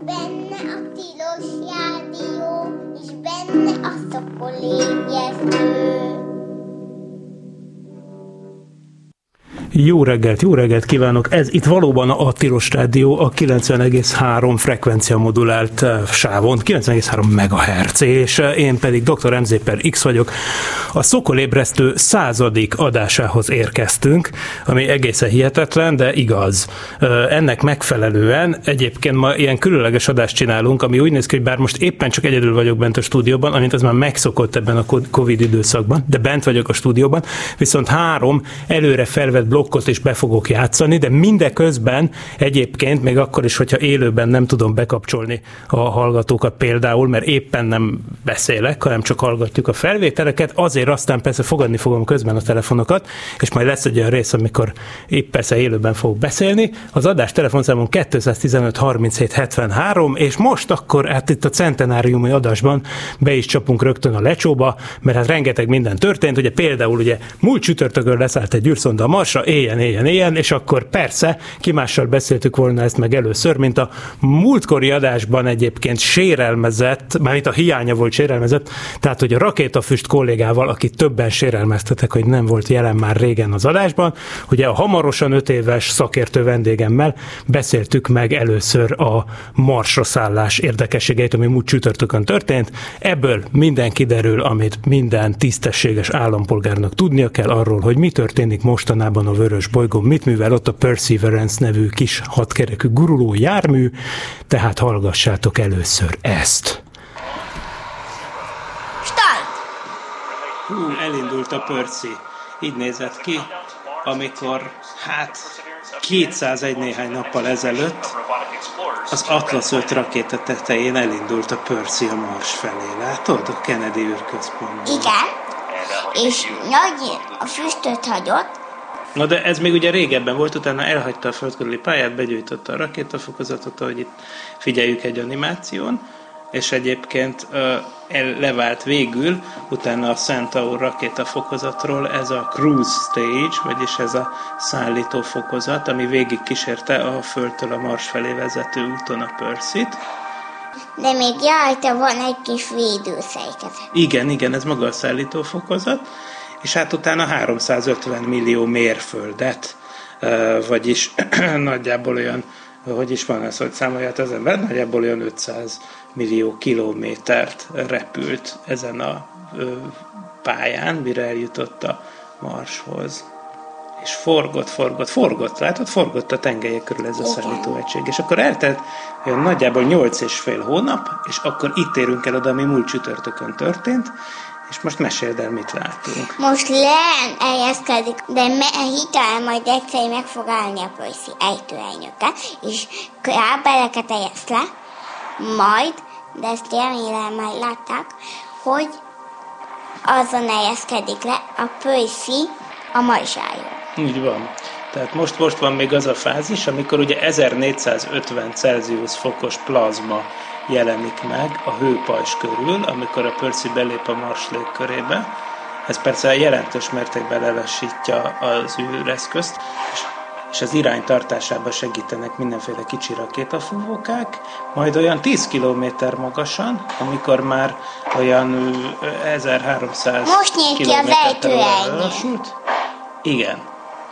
Benne a tilos rádió, és benne a szokolébresztő. Jó reggelt, jó reggelt kívánok! Ez itt valóban a Tilos Rádió, a 90,3 frekvencia modulált eh, sávon, 90,3 MHz, és eh, én pedig Dr. MZ per X vagyok. A Szokolébresztő századik adásához érkeztünk, ami egészen hihetetlen, de igaz. Eh, ennek megfelelően egyébként ma ilyen különleges adást csinálunk, ami úgy néz ki, hogy bár most éppen csak egyedül vagyok bent a stúdióban, amint ez már megszokott ebben a Covid időszakban, de bent vagyok a stúdióban, viszont három előre felvett blokk blokkot is be fogok játszani, de mindeközben egyébként, még akkor is, hogyha élőben nem tudom bekapcsolni a hallgatókat például, mert éppen nem beszélek, hanem csak hallgatjuk a felvételeket, azért aztán persze fogadni fogom közben a telefonokat, és majd lesz egy olyan rész, amikor épp persze élőben fogok beszélni. Az adás telefonszámon 215 37 73, és most akkor hát itt a centenáriumi adásban be is csapunk rögtön a lecsóba, mert hát rengeteg minden történt, ugye például ugye múlt csütörtökön leszállt egy űrszonda a Marsra, éljen, éljen, éljen, és akkor persze, ki mással beszéltük volna ezt meg először, mint a múltkori adásban egyébként sérelmezett, már itt a hiánya volt sérelmezett, tehát hogy a rakétafüst kollégával, akit többen sérelmeztetek, hogy nem volt jelen már régen az adásban, ugye a hamarosan öt éves szakértő vendégemmel beszéltük meg először a marsra szállás érdekességeit, ami múlt csütörtökön történt. Ebből minden kiderül, amit minden tisztességes állampolgárnak tudnia kell arról, hogy mi történik mostanában a vörös bolygón mit művel ott a Perseverance nevű kis hatkerekű guruló jármű, tehát hallgassátok először ezt. Start! Hú, elindult a Percy. Így nézett ki, amikor, hát, 201 néhány nappal ezelőtt az Atlas 5 rakéta tetején elindult a Percy a Mars felé. Látod? A Kennedy űrközpontban. Igen. És nagy a füstöt hagyott, Na de ez még ugye régebben volt, utána elhagyta a földkörüli pályát, begyűjtötte a rakétafokozatot, ahogy itt figyeljük egy animáción, és egyébként el, levált végül, utána a Centaur rakétafokozatról ez a cruise stage, vagyis ez a szállító fokozat, ami végig kísérte a Földtől a Mars felé vezető úton a Percy-t. De még rajta van egy kis védőszerkezet. Igen, igen, ez maga a szállító fokozat és hát utána 350 millió mérföldet, vagyis nagyjából olyan, hogy is van ez, hogy számolját az ember, nagyjából olyan 500 millió kilométert repült ezen a pályán, mire eljutott a Marshoz. És forgott, forgott, forgott, látod, forgott a tengelyek körül ez a szállítóegység. És akkor eltelt olyan nagyjából 8 és fél hónap, és akkor itt érünk el oda, ami múlt csütörtökön történt, és most meséld el, mit látunk. Most len eljeszkedik, de me- hitel majd egyszer meg fog állni a Percy ejtőelnöke, és kábeleket eljesz le, majd, de ezt remélem már látták, hogy azon eljeszkedik le a Percy a majzsájon. Így van. Tehát most, most van még az a fázis, amikor ugye 1450 Celsius fokos plazma jelenik meg a hőpajzs körül, amikor a Percy belép a Mars légkörébe. Ez persze jelentős mértékben lelassítja az űreszközt, és és az irány tartásába segítenek mindenféle kicsi rakétafúvókák, majd olyan 10 km magasan, amikor már olyan 1300 Most nyílt ki az ejtőernyő. Igen,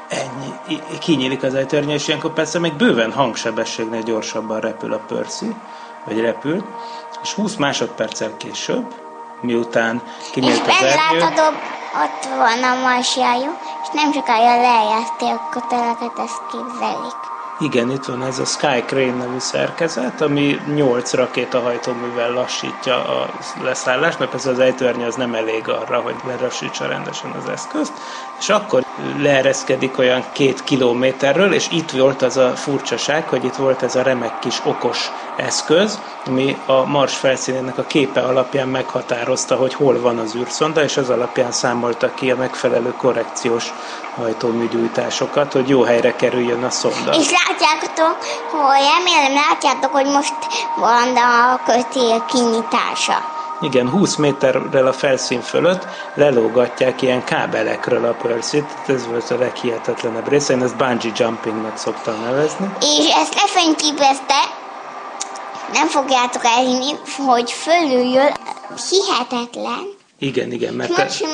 ennyi. Kinyílik az ejtőernyő, és ilyenkor persze még bőven hangsebességnél gyorsabban repül a Percy vagy repült, és 20 másodperccel később, miután kinyílt az látod, ott van a marsjájú, és nem sokára lejárti a köteleket, ezt képzelik. Igen, itt van ez a Sky Crane nevű szerkezet, ami 8 rakétahajtóművel lassítja a leszállást, mert persze az ejtőernyő az nem elég arra, hogy lerassítsa rendesen az eszközt, és akkor leereszkedik olyan két kilométerről, és itt volt az a furcsaság, hogy itt volt ez a remek kis okos eszköz, ami a Mars felszínének a képe alapján meghatározta, hogy hol van az űrszonda, és az alapján számolta ki a megfelelő korrekciós hajtóműgyújtásokat, hogy jó helyre kerüljön a szonda. És látjátok, hogy remélem látjátok, hogy most van a kötél kinyitása. Igen, 20 méterrel a felszín fölött lelógatják ilyen kábelekről a percy ez volt a leghihetetlenebb része, én ezt bungee jumpingnak szoktam nevezni. És ezt lefényképezte, nem fogjátok elhinni, hogy fölüljön hihetetlen. Igen, igen. Mert most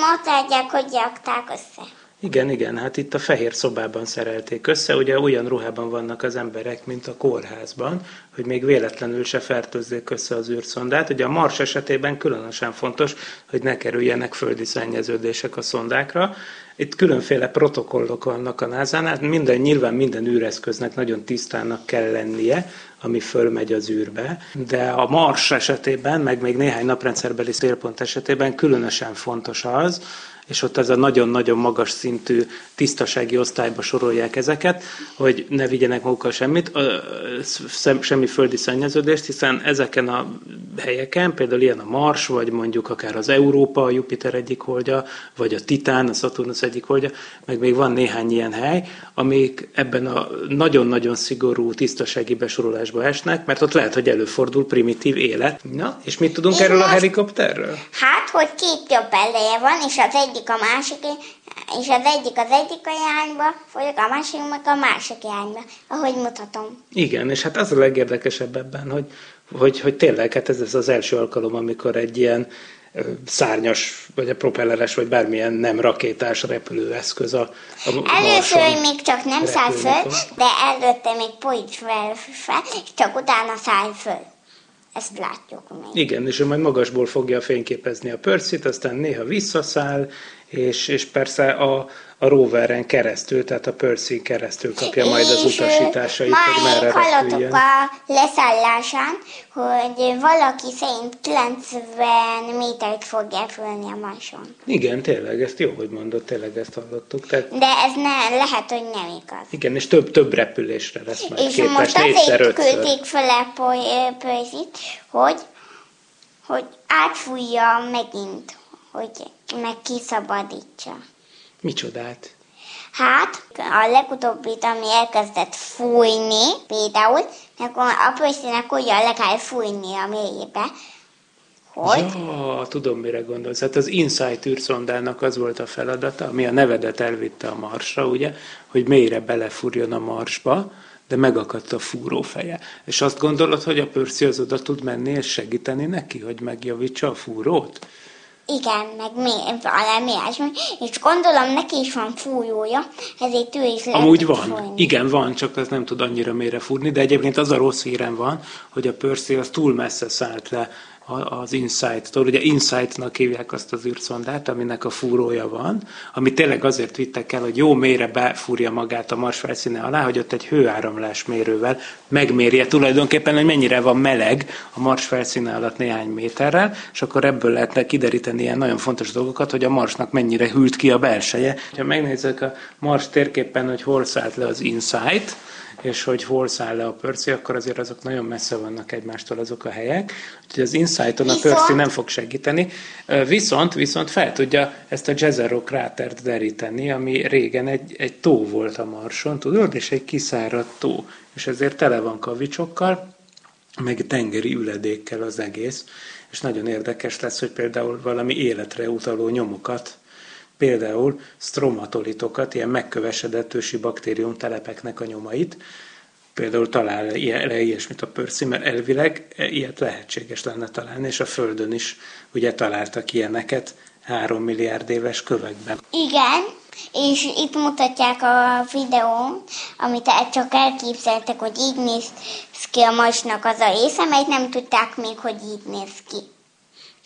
te... hogy jakták össze. Igen, igen, hát itt a fehér szobában szerelték össze, ugye olyan ruhában vannak az emberek, mint a kórházban, hogy még véletlenül se fertőzzék össze az űrszondát. Ugye a Mars esetében különösen fontos, hogy ne kerüljenek földi szennyeződések a szondákra. Itt különféle protokollok vannak a NASA-nál, minden, nyilván minden űreszköznek nagyon tisztának kell lennie, ami fölmegy az űrbe, de a Mars esetében, meg még néhány naprendszerbeli célpont esetében különösen fontos az, és ott ez a nagyon-nagyon magas szintű tisztasági osztályba sorolják ezeket, hogy ne vigyenek magukkal semmit, semmi földi szennyeződést, hiszen ezeken a helyeken, például ilyen a Mars, vagy mondjuk akár az Európa, a Jupiter egyik holdja, vagy a Titán, a Saturnus egyik holdja, meg még van néhány ilyen hely, amik ebben a nagyon-nagyon szigorú tisztasági besorolásba esnek, mert ott lehet, hogy előfordul primitív élet. Na, és mit tudunk Én erről most, a helikopterről? Hát, hogy két jobb eleje van, és az egyik a másik, és az egyik az egyik irányba folyik, a másik meg a másik irányba, ahogy mutatom. Igen, és hát az a legérdekesebb ebben, hogy, hogy, hogy tényleg hát ez az első alkalom, amikor egy ilyen szárnyas, vagy a propelleres, vagy bármilyen nem rakétás repülőeszköz a, a Először még csak nem száll föl, de előtte még poics fel, és csak utána száll föl. Ezt látjuk még. Igen, és ő majd magasból fogja fényképezni a pörcit, aztán néha visszaszáll, és, és persze a, a roveren keresztül, tehát a Percy keresztül kapja majd az utasításait, hogy merre repüljön. a leszállásán, hogy valaki szerint 90 métert fog elfölni a Marson. Igen, tényleg, ezt jó, hogy mondott, tényleg ezt hallottuk. Tehát... De ez ne, lehet, hogy nem igaz. Igen, és több, több repülésre lesz majd és képes, most azért küldték fel a Percy-t, hogy, hogy átfújja megint, hogy meg kiszabadítsa. Micsodát? Hát, a legutóbbit, ami elkezdett fújni, például, akkor a pösszinek ugyan le kell fújni a mélyébe, hogy? Ja, tudom, mire gondolsz. Hát az Insight űrszondának az volt a feladata, ami a nevedet elvitte a Marsra, ugye, hogy mélyre belefúrjon a Marsba, de megakadt a fúrófeje. És azt gondolod, hogy a Percy az oda tud menni és segíteni neki, hogy megjavítsa a fúrót? Igen, meg ilyesmi, és gondolom neki is van fújója, ezért ő is lehet Amúgy van, fújni. igen van, csak az nem tud annyira mélyre fúrni, de egyébként az a rossz hírem van, hogy a Percy az túl messze szállt le az Insight-tól. Ugye Insight-nak hívják azt az űrszondát, aminek a fúrója van, ami tényleg azért vittek el, hogy jó mélyre befúrja magát a Mars felszíne alá, hogy ott egy hőáramlás mérővel megmérje tulajdonképpen, hogy mennyire van meleg a Mars felszíne alatt néhány méterrel, és akkor ebből lehetne kideríteni ilyen nagyon fontos dolgokat, hogy a Marsnak mennyire hűlt ki a belseje. Ha megnézzük a Mars térképen, hogy hol szállt le az Insight, és hogy hol száll le a Percy, akkor azért azok nagyon messze vannak egymástól azok a helyek. Úgyhogy az Insight-on a Percy nem fog segíteni. Viszont, viszont fel tudja ezt a Jezero krátert deríteni, ami régen egy, egy tó volt a Marson, tudod, és egy kiszáradt tó. És ezért tele van kavicsokkal, meg tengeri üledékkel az egész, és nagyon érdekes lesz, hogy például valami életre utaló nyomokat például stromatolitokat, ilyen megkövesedett ősi baktériumtelepeknek a nyomait, például talál le ilyesmit a pörci, mert elvileg ilyet lehetséges lenne találni, és a Földön is ugye találtak ilyeneket három milliárd éves kövekben. Igen, és itt mutatják a videón, amit csak elképzeltek, hogy így néz ki a masnak az a része, mert nem tudták még, hogy így néz ki.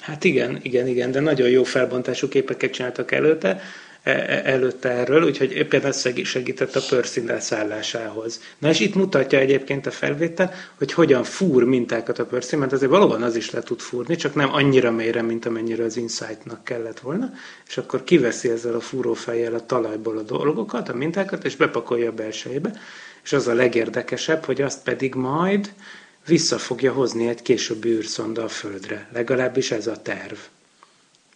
Hát igen, igen, igen, de nagyon jó felbontású képeket csináltak előtte, e, e, előtte erről, úgyhogy éppen ez segített a Percy leszállásához. Na és itt mutatja egyébként a felvétel, hogy hogyan fúr mintákat a Percy, mert azért valóban az is le tud fúrni, csak nem annyira mélyre, mint amennyire az Insight-nak kellett volna, és akkor kiveszi ezzel a fúrófejjel a talajból a dolgokat, a mintákat, és bepakolja a belsejébe, és az a legérdekesebb, hogy azt pedig majd vissza fogja hozni egy későbbi űrszonda a Földre. Legalábbis ez a terv.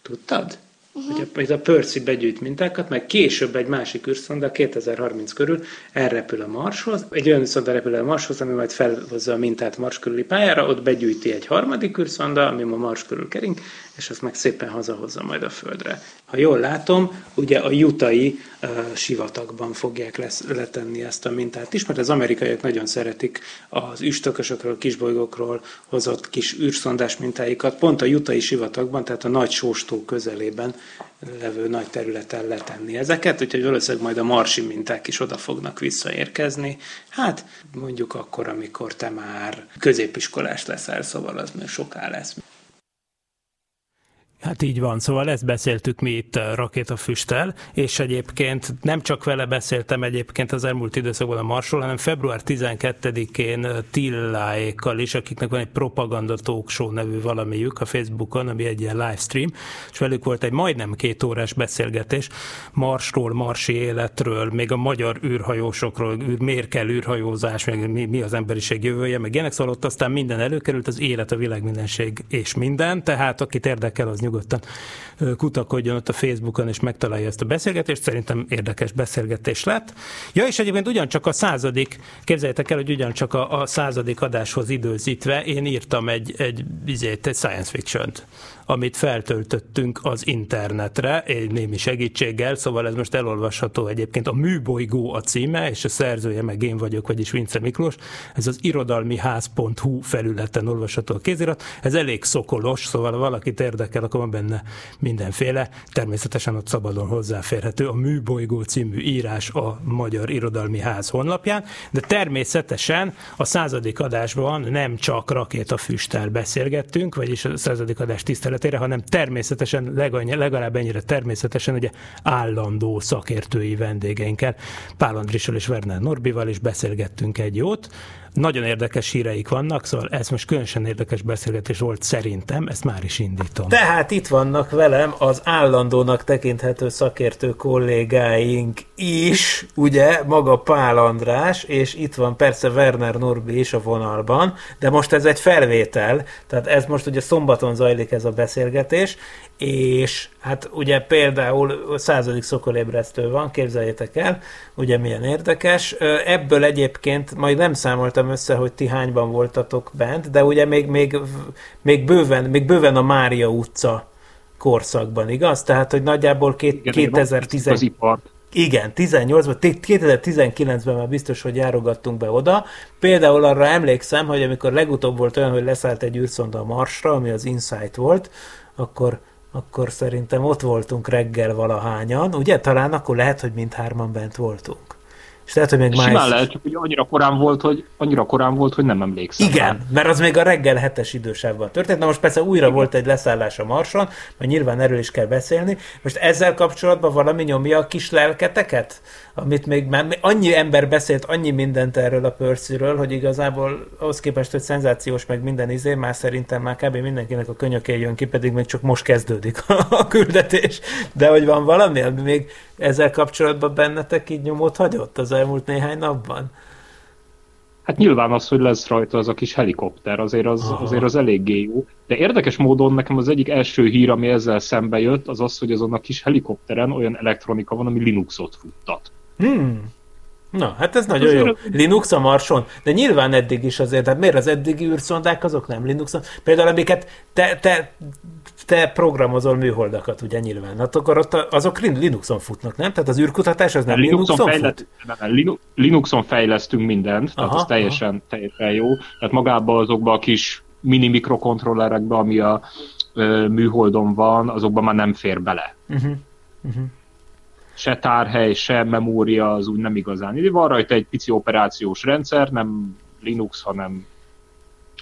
Tudtad? Uh-huh. Hogy a, a Percy begyűjt mintákat, meg később egy másik űrszonda 2030 körül elrepül a Marshoz. Egy olyan űrszonda repül a Marshoz, ami majd felhozza a mintát Mars körüli pályára, ott begyűjti egy harmadik űrszonda, ami ma Mars körül kering, és azt meg szépen hazahozza majd a földre. Ha jól látom, ugye a jutai uh, sivatagban fogják lesz, letenni ezt a mintát is, mert az amerikaiak nagyon szeretik az üstökösökről, kisbolygókról hozott kis űrszondás mintáikat, pont a jutai sivatagban, tehát a nagy sóstó közelében levő nagy területen letenni ezeket, úgyhogy valószínűleg majd a marsi minták is oda fognak visszaérkezni. Hát mondjuk akkor, amikor te már középiskolás leszel, szóval az még soká lesz. Hát így van, szóval ezt beszéltük mi itt eh, rakétafüsttel, és egyébként nem csak vele beszéltem egyébként az elmúlt időszakban a Marsról, hanem február 12-én eh, Tilláékkal is, akiknek van egy propaganda talk show nevű valamiük a Facebookon, ami egy ilyen livestream, és velük volt egy majdnem két órás beszélgetés Marsról, marsi életről, még a magyar űrhajósokról, miért kell űrhajózás, meg mi, mi az emberiség jövője, meg ilyenek, szóval ott aztán minden előkerült, az élet, a világ mindenség és minden, tehát akit érdekel, az nyugodtan kutakodjon ott a Facebookon, és megtalálja ezt a beszélgetést. Szerintem érdekes beszélgetés lett. Ja, és egyébként ugyancsak a századik, képzeljétek el, hogy ugyancsak a, a századik adáshoz időzítve én írtam egy, egy, egy, egy science fiction-t amit feltöltöttünk az internetre, egy némi segítséggel, szóval ez most elolvasható egyébként. A Műbolygó a címe, és a szerzője meg én vagyok, vagyis Vince Miklós. Ez az irodalmiház.hu felületen olvasható a kézirat. Ez elég szokolos, szóval ha valakit érdekel, akkor van benne mindenféle. Természetesen ott szabadon hozzáférhető a Műbolygó című írás a Magyar Irodalmi Ház honlapján, de természetesen a századik adásban nem csak rakétafüsttel beszélgettünk, vagyis a századik adás tisztelet területére, hanem természetesen, legalább ennyire természetesen ugye állandó szakértői vendégeinkkel, Pál Andrissal és Werner Norbival is beszélgettünk egy jót, nagyon érdekes híreik vannak, szóval ez most különösen érdekes beszélgetés volt szerintem, ezt már is indítom. Tehát itt vannak velem az állandónak tekinthető szakértő kollégáink is, ugye, maga Pál András, és itt van persze Werner Norbi is a vonalban, de most ez egy felvétel, tehát ez most ugye szombaton zajlik ez a beszélgetés, és hát ugye például századik szokolébresztő van, képzeljétek el, ugye milyen érdekes. Ebből egyébként majd nem számoltam össze, hogy ti hányban voltatok bent, de ugye még, még, még, bőven, még bőven a Mária utca korszakban, igaz? Tehát, hogy nagyjából két, Igen, 2010... Az ipart. Igen, 18-ban, 2019-ben már biztos, hogy járogattunk be oda. Például arra emlékszem, hogy amikor legutóbb volt olyan, hogy leszállt egy űrszonda a Marsra, ami az Insight volt, akkor akkor szerintem ott voltunk reggel valahányan, ugye? Talán akkor lehet, hogy mindhárman bent voltunk. És lehet, hogy még más... Simán lehet, csak hogy annyira korán volt, hogy, annyira korán volt, hogy nem emlékszem. Igen, rá. mert az még a reggel hetes idősávban történt. Na most persze újra Igen. volt egy leszállás a Marson, mert nyilván erről is kell beszélni. Most ezzel kapcsolatban valami nyomja a kis lelketeket? Amit még már annyi ember beszélt annyi mindent erről a pörszűről, hogy igazából ahhoz képest, hogy szenzációs meg minden izé, már szerintem már kb. mindenkinek a könyöké jön ki, pedig még csak most kezdődik a küldetés. De hogy van valami, ami még ezzel kapcsolatban bennetek így nyomot hagyott az elmúlt néhány napban? Hát nyilván az, hogy lesz rajta az a kis helikopter, azért az, azért az eléggé jó. De érdekes módon nekem az egyik első hír, ami ezzel szembe jött, az az, hogy azon a kis helikopteren olyan elektronika van, ami Linuxot futtat. Hmm. Na, hát ez nagyon jó. Linux a Marson, de nyilván eddig is azért, tehát miért az eddigi űrszondák azok nem Linuxon? Például amiket te, te, te programozol műholdakat, ugye nyilván, hát akkor ott azok Linuxon futnak, nem? Tehát az űrkutatás az nem Linuxon, Linuxon fejlett, fut? Nem, Linuxon fejlesztünk mindent, tehát aha, az teljesen, aha. teljesen jó. Tehát magában azokban a kis mini mikrokontrollerekben, ami a ö, műholdon van, azokban már nem fér bele. Uh-huh. Uh-huh se tárhely, se memória az úgy nem igazán. Van rajta egy pici operációs rendszer, nem Linux, hanem,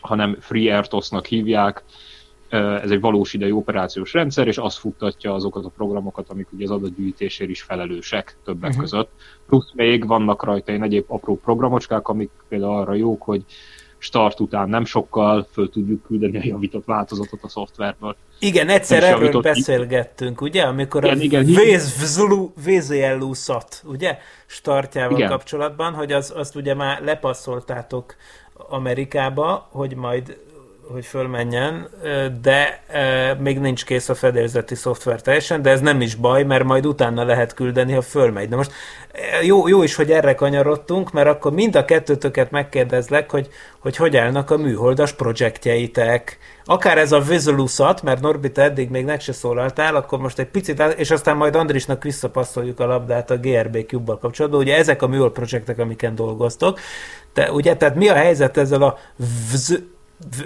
hanem FreeRTOS-nak hívják. Ez egy valós idejű operációs rendszer, és az futtatja azokat a programokat, amik ugye az adatgyűjtésért is felelősek többek uh-huh. között. Plusz még vannak rajta egy egyéb apró programocskák, amik például arra jók, hogy start után nem sokkal föl tudjuk küldeni a javított változatot a szoftverből. Igen, egyszer erről javított... beszélgettünk, ugye? Amikor igen, a igen, VZLU szat, ugye? Startjával igen. kapcsolatban, hogy az, azt ugye már lepasszoltátok Amerikába, hogy majd hogy fölmenjen, de még nincs kész a fedélzeti szoftver teljesen, de ez nem is baj, mert majd utána lehet küldeni, ha fölmegy. De most jó, jó is, hogy erre kanyarodtunk, mert akkor mind a kettőtöket megkérdezlek, hogy hogy, hogy állnak a műholdas projektjeitek. Akár ez a Vezolusat, mert Norbi, te eddig még meg se szólaltál, akkor most egy picit, és aztán majd Andrisnak visszapasszoljuk a labdát a GRB Cube-bal kapcsolatban. Ugye ezek a műhold projektek, amiken dolgoztok. Te, ugye, tehát mi a helyzet ezzel a vz,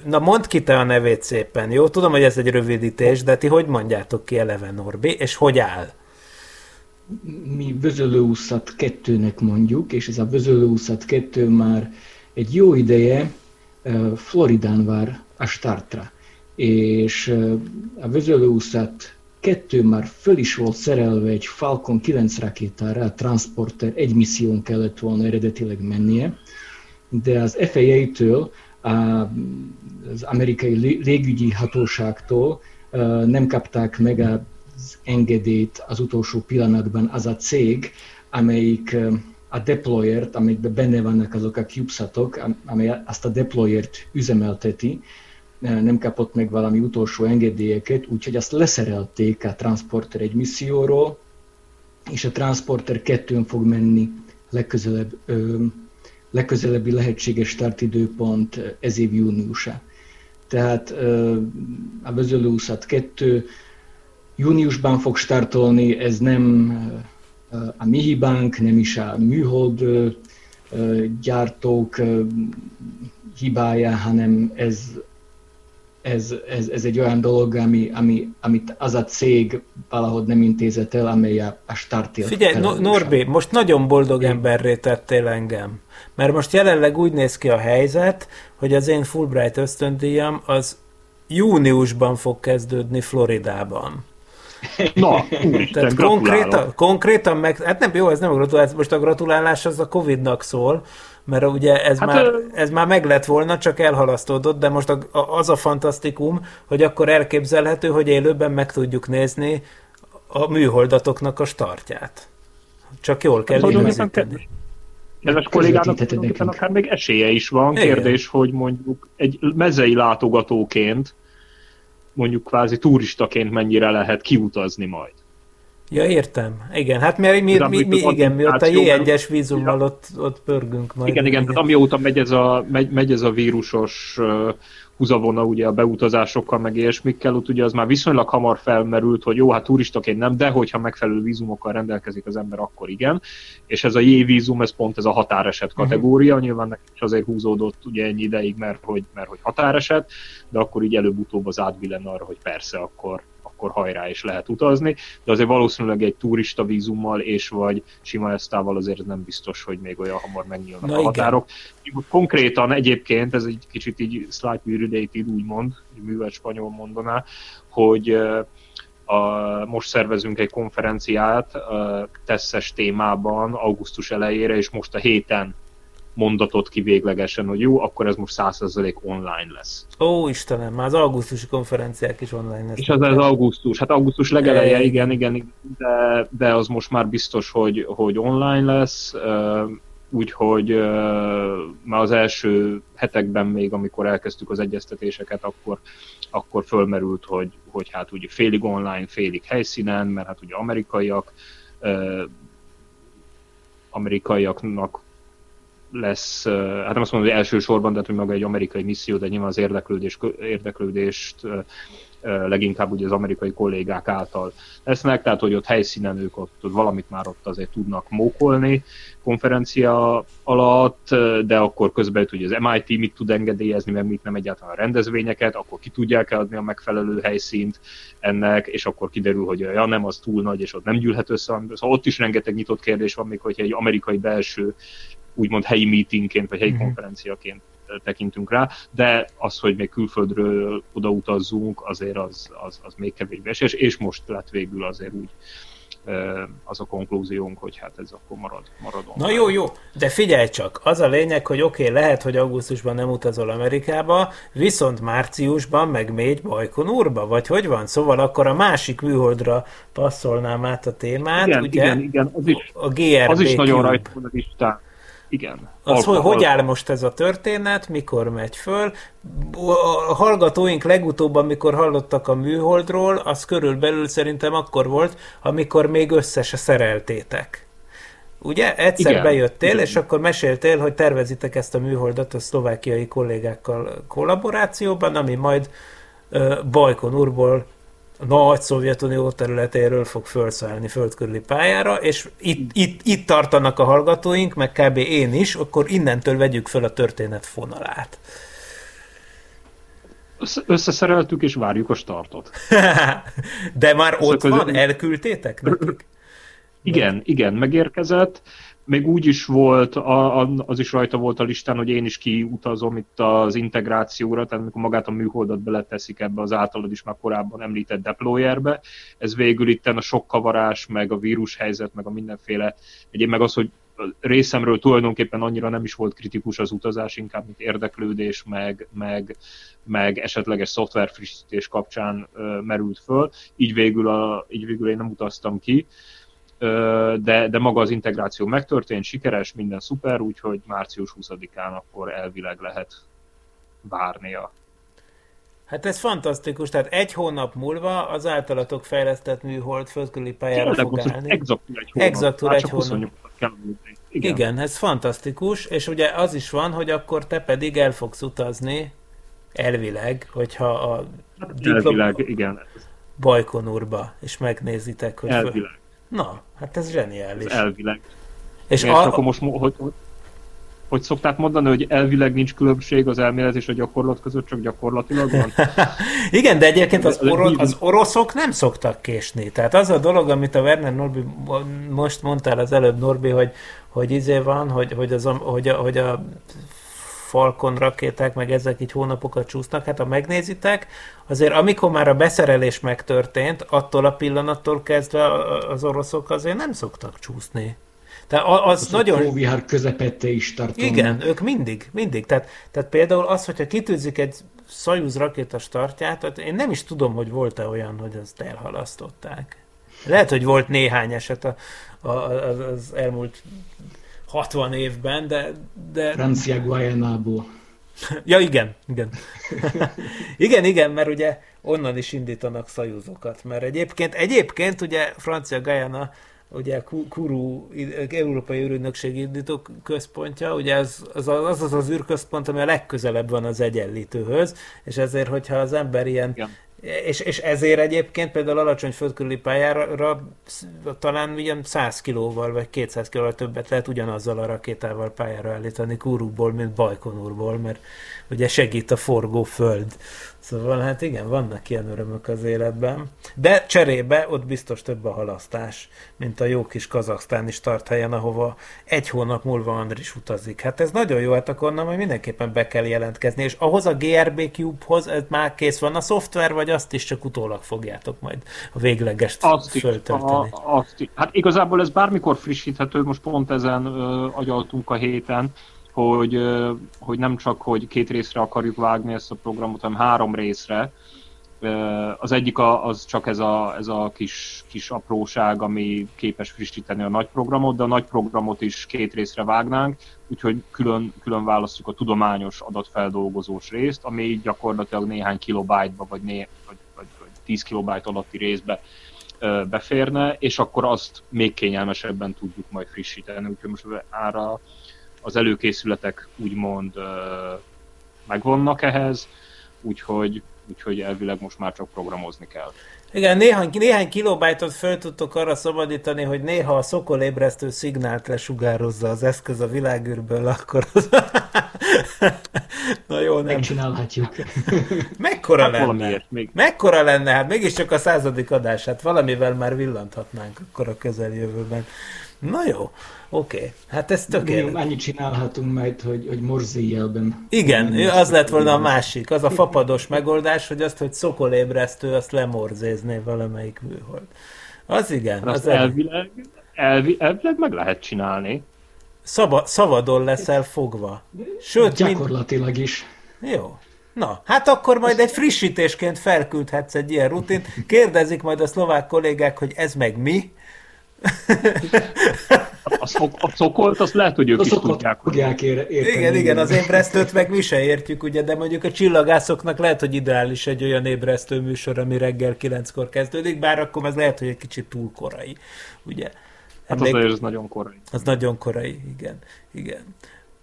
Na mondd ki te a nevét szépen, jó? Tudom, hogy ez egy rövidítés, de ti hogy mondjátok ki eleve Norbi, és hogy áll? Mi Vözölőúszat kettőnek mondjuk, és ez a Vözölőúszat kettő már egy jó ideje Floridán vár a startra. És a Vözölőúszat kettő már föl is volt szerelve egy Falcon 9 rakétára, a Transporter egy misszión kellett volna eredetileg mennie, de az FAA-től az amerikai légügyi hatóságtól nem kapták meg az engedélyt az utolsó pillanatban az a cég, amelyik a deployert, amelyikben benne vannak azok a CubeSatok, amely azt a deployert üzemelteti, nem kapott meg valami utolsó engedélyeket, úgyhogy azt leszerelték a Transporter egy misszióról, és a Transporter 2 fog menni legközelebb legközelebbi lehetséges startidőpont ez év júniusa. Tehát a Vezölőúszat 2 júniusban fog startolni, ez nem a mi hibánk, nem is a műhold gyártók hibája, hanem ez, ez, ez, ez egy olyan dolog, ami, ami, amit az a cég valahogy nem intézett el, amely a, a startért Figyelj, no, Norbi, most nagyon boldog emberré tettél engem. Mert most jelenleg úgy néz ki a helyzet, hogy az én Fulbright ösztöndíjam az júniusban fog kezdődni Floridában. Na, úristen, Tehát konkrétan, konkrétan meg, hát nem jó, ez nem a gratulálás, most a gratulálás az a Covid-nak szól, mert ugye ez, hát már, ez már meg lett volna, csak elhalasztódott, de most a, a, az a fantasztikum, hogy akkor elképzelhető, hogy élőben meg tudjuk nézni a műholdatoknak a startját. Csak jól kell időzíteni kedves kollégának akár még esélye is van. Igen. Kérdés, hogy mondjuk egy mezei látogatóként, mondjuk kvázi turistaként mennyire lehet kiutazni majd. Ja, értem. Igen, hát mi, mi, mi, mi igen, mi ott a J1-es vízummal ott, ott pörgünk majd. Igen, igen, igen, tehát amióta megy ez a, megy, megy ez a vírusos húzavona ugye a beutazásokkal, meg ilyesmikkel, ott ugye az már viszonylag hamar felmerült, hogy jó, hát turistaként nem, de hogyha megfelelő vízumokkal rendelkezik az ember, akkor igen. És ez a J-vízum, ez pont ez a határeset mhm. kategória, uh-huh. nyilván neki is azért húzódott ugye ennyi ideig, mert hogy, mert hogy határeset, de akkor így előbb-utóbb az átbillen arra, hogy persze, akkor, akkor hajrá is lehet utazni, de azért valószínűleg egy turista vízummal és vagy sima esztával azért nem biztos, hogy még olyan hamar megnyílnak Na a határok. Igen. Konkrétan egyébként, ez egy kicsit így slightly related úgymond, művel spanyol mondaná, hogy a, most szervezünk egy konferenciát a tesszes témában augusztus elejére, és most a héten mondatot ki véglegesen, hogy jó, akkor ez most 100% online lesz. Ó, Istenem, már az augusztusi konferenciák is online lesz. És az az augusztus, hát augusztus legeleje, é. igen, igen, de, de az most már biztos, hogy, hogy online lesz, úgyhogy már az első hetekben még, amikor elkezdtük az egyeztetéseket, akkor, akkor fölmerült, hogy, hogy hát ugye félig online, félig helyszínen, mert hát ugye amerikaiak, amerikaiaknak lesz, hát nem azt mondom, hogy elsősorban, de hogy maga egy amerikai misszió, de nyilván az érdeklődés, érdeklődést leginkább ugye az amerikai kollégák által lesznek, tehát hogy ott helyszínen ők ott, ott valamit már ott azért tudnak mókolni konferencia alatt, de akkor közben hogy az MIT mit tud engedélyezni, meg mit nem egyáltalán a rendezvényeket, akkor ki tudják adni a megfelelő helyszínt ennek, és akkor kiderül, hogy ja nem, az túl nagy, és ott nem gyűlhet össze. Szóval ott is rengeteg nyitott kérdés van, még hogyha egy amerikai belső úgymond helyi meetingként, vagy helyi uh-huh. konferenciaként tekintünk rá, de az, hogy még külföldről odautazzunk, azért az, az, az még kevésbé esélyes, és most lett végül azért úgy az a konklúziónk, hogy hát ez akkor marad. marad Na jó, jó, de figyelj csak, az a lényeg, hogy oké, okay, lehet, hogy augusztusban nem utazol Amerikába, viszont márciusban meg mégy Bajkonurba, vagy hogy van? Szóval akkor a másik műholdra passzolnám át a témát, igen, ugye? Igen, igen, az is, a GRB az is nagyon rajta van a listán igen. Az, hogy, hogy áll most ez a történet, mikor megy föl? A hallgatóink legutóbb, amikor hallottak a műholdról, az körülbelül szerintem akkor volt, amikor még össze se szereltétek. Ugye? Egyszer Igen. bejöttél, Igen. és akkor meséltél, hogy tervezitek ezt a műholdat a szlovákiai kollégákkal kollaborációban, ami majd Bajkonurból a nagy Szovjetunió területéről fog felszállni földkörüli pályára, és itt, itt, itt tartanak a hallgatóink, meg kb. én is, akkor innentől vegyük fel a történet fonalát. Összeszereltük és várjuk a startot. De már ott van? Elküldtétek nekik? Igen, igen, megérkezett. Még úgy is volt, az is rajta volt a listán, hogy én is kiutazom itt az integrációra, tehát amikor magát a műholdat beleteszik ebbe az általad is már korábban említett deployerbe. Ez végül itt a sok kavarás, meg a vírushelyzet, meg a mindenféle, egyéb meg az, hogy részemről tulajdonképpen annyira nem is volt kritikus az utazás, inkább mint érdeklődés, meg, meg, meg esetleges szoftver frissítés kapcsán merült föl. Így végül, a, így végül én nem utaztam ki de, de maga az integráció megtörtént, sikeres, minden szuper, úgyhogy március 20-án akkor elvileg lehet várnia. Hát ez fantasztikus, tehát egy hónap múlva az általatok fejlesztett műhold földkörüli pályára fog állni. Exaktul egy hónap. Exaktul egy hónap. Kell igen. Igen, ez fantasztikus, és ugye az is van, hogy akkor te pedig el fogsz utazni, elvileg, hogyha a hát diplom... Elvileg, igen. Bajkonurba, és megnézitek, hogy... Elvileg. Na, hát ez zseniális. Ez elvileg. És, és a... akkor most hogy, hogy, hogy szokták mondani, hogy elvileg nincs különbség az elmélet és a gyakorlat között, csak gyakorlatilag van? Igen, de egyébként az, oro- az oroszok nem szoktak késni. Tehát az a dolog, amit a Werner Norbi most mondtál az előbb, Norbi, hogy, hogy izé van, hogy, hogy, az, hogy, a, hogy a Falcon rakéták, meg ezek így hónapokat csúsznak, hát ha megnézitek, azért amikor már a beszerelés megtörtént, attól a pillanattól kezdve az oroszok azért nem szoktak csúszni. Tehát az, az nagyon... A Hóvihár közepette is tartom. Igen, ők mindig, mindig. Tehát, tehát például az, hogyha kitűzik egy Soyuz rakéta startját, tehát én nem is tudom, hogy volt-e olyan, hogy azt elhalasztották. Lehet, hogy volt néhány eset a, a, az elmúlt 60 évben, de... de... Francia Guayanából. ja, igen, igen. igen, igen, mert ugye onnan is indítanak szajúzokat, mert egyébként, egyébként ugye Francia Guyana ugye Kuru Európai Ürünökség indító központja, ugye az az, az az az űrközpont, ami a legközelebb van az egyenlítőhöz, és ezért, hogyha az ember ilyen Igen. És, és ezért egyébként például alacsony földkörüli pályára talán ilyen 100 kilóval vagy 200 kilóval többet lehet ugyanazzal a rakétával pályára állítani Kúrukból, mint Bajkonurból, mert ugye segít a forgó föld Szóval hát igen, vannak ilyen örömök az életben. De cserébe ott biztos több a halasztás, mint a jó kis kazaksztáni helyen, ahova egy hónap múlva Andris utazik. Hát ez nagyon jó, hát akkor onnan mindenképpen be kell jelentkezni, és ahhoz a GRB Cube-hoz ez már kész van a szoftver, vagy azt is csak utólag fogjátok majd a végleges azt föltölteni? A, azt, hát igazából ez bármikor frissíthető, most pont ezen ö, agyaltunk a héten, hogy, hogy nem csak, hogy két részre akarjuk vágni ezt a programot, hanem három részre. Az egyik az csak ez a, ez a kis, kis apróság, ami képes frissíteni a nagy programot, de a nagy programot is két részre vágnánk, úgyhogy külön, külön választjuk a tudományos adatfeldolgozós részt, ami gyakorlatilag néhány kilobájtba, vagy, né, vagy, vagy, vagy 10 kilobájt alatti részbe beférne, és akkor azt még kényelmesebben tudjuk majd frissíteni. Úgyhogy most ára az előkészületek úgymond megvannak ehhez, úgyhogy, úgyhogy elvileg most már csak programozni kell. Igen, néhány, néhány kilobájtot föl tudtok arra szabadítani, hogy néha a szokolébresztő szignált lesugározza az eszköz a világűrből, akkor az... Na jó, nem. Megcsinálhatjuk. Mekkora hát lenne? Még. Mekkora lenne? Hát mégiscsak a századik adás, hát valamivel már villanthatnánk akkor a közeljövőben. Na jó, oké. Okay. Hát ez tökéletes. Mi annyit csinálhatunk majd, hogy, hogy morzé jelben. Igen, az lett volna a másik. Az a fapados megoldás, hogy azt, hogy szokolébresztő, azt lemorzézné valamelyik műhold. Az igen. Az elvileg, elvi, elvileg meg lehet csinálni. Szaba, szabadon leszel fogva. Sőt, Gyakorlatilag mind... is. Jó. Na, hát akkor majd egy frissítésként felküldhetsz egy ilyen rutint. Kérdezik majd a szlovák kollégák, hogy ez meg mi, a, szok, a szokolt, azt lehet, hogy ők a is tudják. Tudják ére, érteni. Igen, igen, az ébresztőt meg mi se értjük, ugye, de mondjuk a csillagászoknak lehet, hogy ideális egy olyan ébresztő műsor, ami reggel kilenckor kezdődik, bár akkor ez lehet, hogy egy kicsit túl korai, ugye. Hát az, az nagyon korai. Az nagyon korai, igen. igen.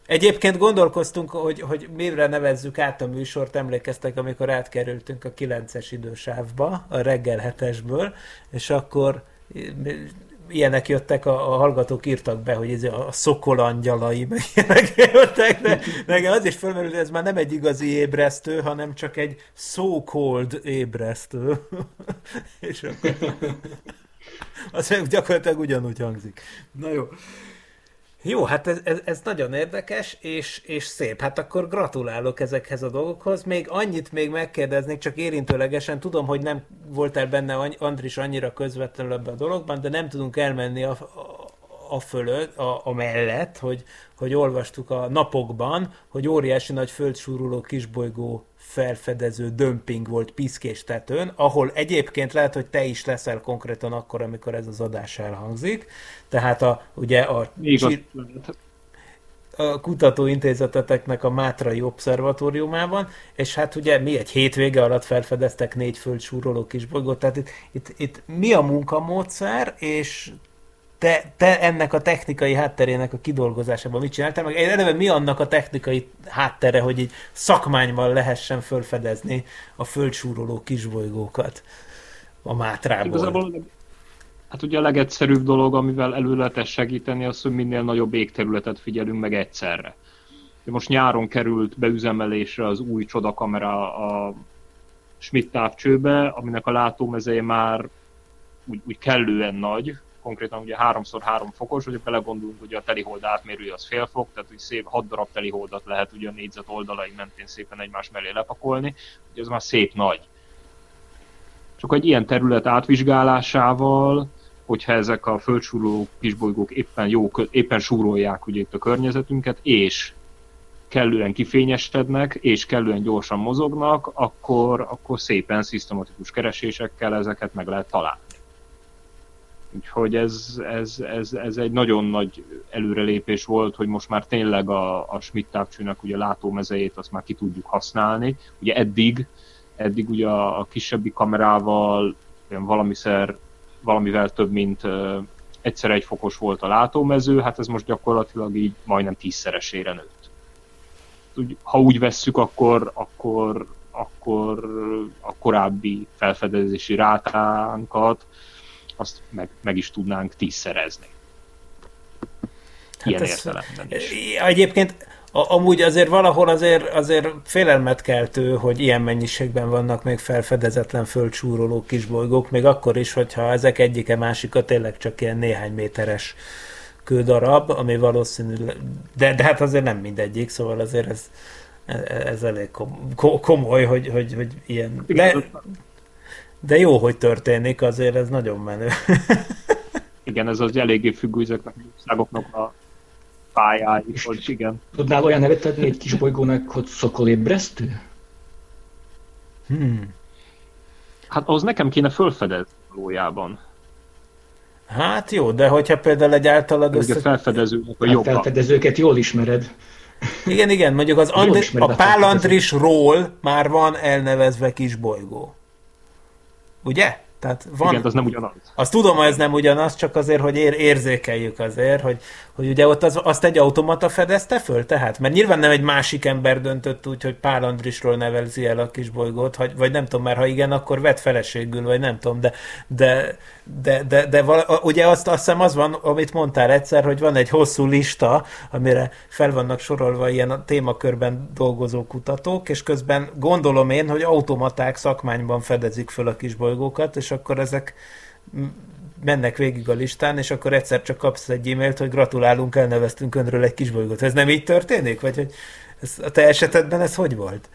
Egyébként gondolkoztunk, hogy, hogy mire nevezzük át a műsort, emlékeztek, amikor átkerültünk a 9-es idősávba, a reggel hetesből, és akkor ilyenek jöttek, a, a hallgatók írtak be, hogy ez a szokol angyalai, meg ilyenek jöttek, de nekem az is felmerül, hogy ez már nem egy igazi ébresztő, hanem csak egy so-called ébresztő. és akkor az gyakorlatilag ugyanúgy hangzik. Na jó. Jó, hát ez, ez, ez nagyon érdekes, és, és szép. Hát akkor gratulálok ezekhez a dolgokhoz. Még annyit még megkérdeznék, csak érintőlegesen, tudom, hogy nem voltál benne Andris annyira közvetlenül ebben a dologban, de nem tudunk elmenni a, a, a fölött, a, a mellett, hogy, hogy olvastuk a napokban, hogy óriási nagy földsúruló kisbolygó felfedező dömping volt Piszkés tetőn, ahol egyébként lehet, hogy te is leszel konkrétan akkor, amikor ez az adás elhangzik. Tehát a, ugye a, Igaz, a kutatóintézeteteknek a Mátrai Obszervatóriumában, és hát ugye mi egy hétvége alatt felfedeztek négy földsúroló kisbolygót, tehát itt, itt, itt mi a munkamódszer, és te, te ennek a technikai hátterének a kidolgozásában mit csináltál, meg eleve mi annak a technikai háttere, hogy így szakmányban lehessen felfedezni a földsúroló kisbolygókat a Mátrából? Igazából Hát ugye a legegyszerűbb dolog, amivel elő lehet segíteni, az, hogy minél nagyobb égterületet figyelünk meg egyszerre. Most nyáron került beüzemelésre az új csodakamera a Schmidt távcsőbe, aminek a látómezeje már úgy, úgy kellően nagy, konkrétan ugye 3x3 fokos, hogyha belegondolunk, hogy a telihold átmérője az fél fok, tehát úgy szép 6 darab teliholdat lehet ugye a négyzet oldalai mentén szépen egymás mellé lepakolni, ugye ez már szép nagy. Csak egy ilyen terület átvizsgálásával, hogyha ezek a földsúró kisbolygók éppen, jó, éppen súrolják ugye itt a környezetünket, és kellően kifényesednek, és kellően gyorsan mozognak, akkor, akkor szépen szisztematikus keresésekkel ezeket meg lehet találni. Úgyhogy ez, ez, ez, ez egy nagyon nagy előrelépés volt, hogy most már tényleg a, a Schmidt távcsőnek ugye látómezejét azt már ki tudjuk használni. Ugye eddig, eddig ugye a, a kisebbi kamerával valamiszer, valamivel több, mint uh, egyszer egy fokos volt a látómező, hát ez most gyakorlatilag így majdnem tízszeresére nőtt. Úgy, ha úgy vesszük, akkor, akkor, akkor a korábbi felfedezési rátánkat azt meg, meg is tudnánk tízszerezni. Hát Ilyen hát értelemben is. Egyébként a, amúgy azért valahol azért, azért félelmet keltő, hogy ilyen mennyiségben vannak még felfedezetlen földcsúroló kisbolygók, még akkor is, hogyha ezek egyike másika tényleg csak ilyen néhány méteres kődarab, ami valószínűleg, de, de hát azért nem mindegyik, szóval azért ez, ez elég komoly, hogy, hogy, hogy ilyen... De, de jó, hogy történik, azért ez nagyon menő. igen, ez az eléggé függő ezeknek a országoknak a pályái, hogy igen. Tudnál olyan nevet adni egy kis bolygónak, hogy szokolébresztő? Hmm. Hát az nekem kéne fölfedezni valójában. Hát jó, de hogyha például egy általad... Össze... A felfedezőnek a jobb. A felfedezőket jól ismered. Igen, igen, mondjuk az Andri, a Pál Andrisról már van elnevezve kis bolygó. Ugye? Tehát van, Igen, az nem ugyanaz. Azt tudom, hogy ez nem ugyanaz, csak azért, hogy ér, érzékeljük azért, hogy, hogy ugye ott az, azt egy automata fedezte föl, tehát? Mert nyilván nem egy másik ember döntött úgy, hogy Pál Andrisról nevelzi el a kis bolygót, vagy, vagy nem tudom, mert ha igen, akkor vett feleségül, vagy nem tudom, de, de, de, de, de vala, ugye azt, azt hiszem az van, amit mondtál egyszer, hogy van egy hosszú lista, amire fel vannak sorolva ilyen a témakörben dolgozó kutatók, és közben gondolom én, hogy automaták szakmányban fedezik föl a kis bolygókat, és akkor ezek mennek végig a listán, és akkor egyszer csak kapsz egy e-mailt, hogy gratulálunk, elneveztünk önről egy kis bolygót. Ez nem így történik? Vagy hogy ez, a te esetedben ez hogy volt?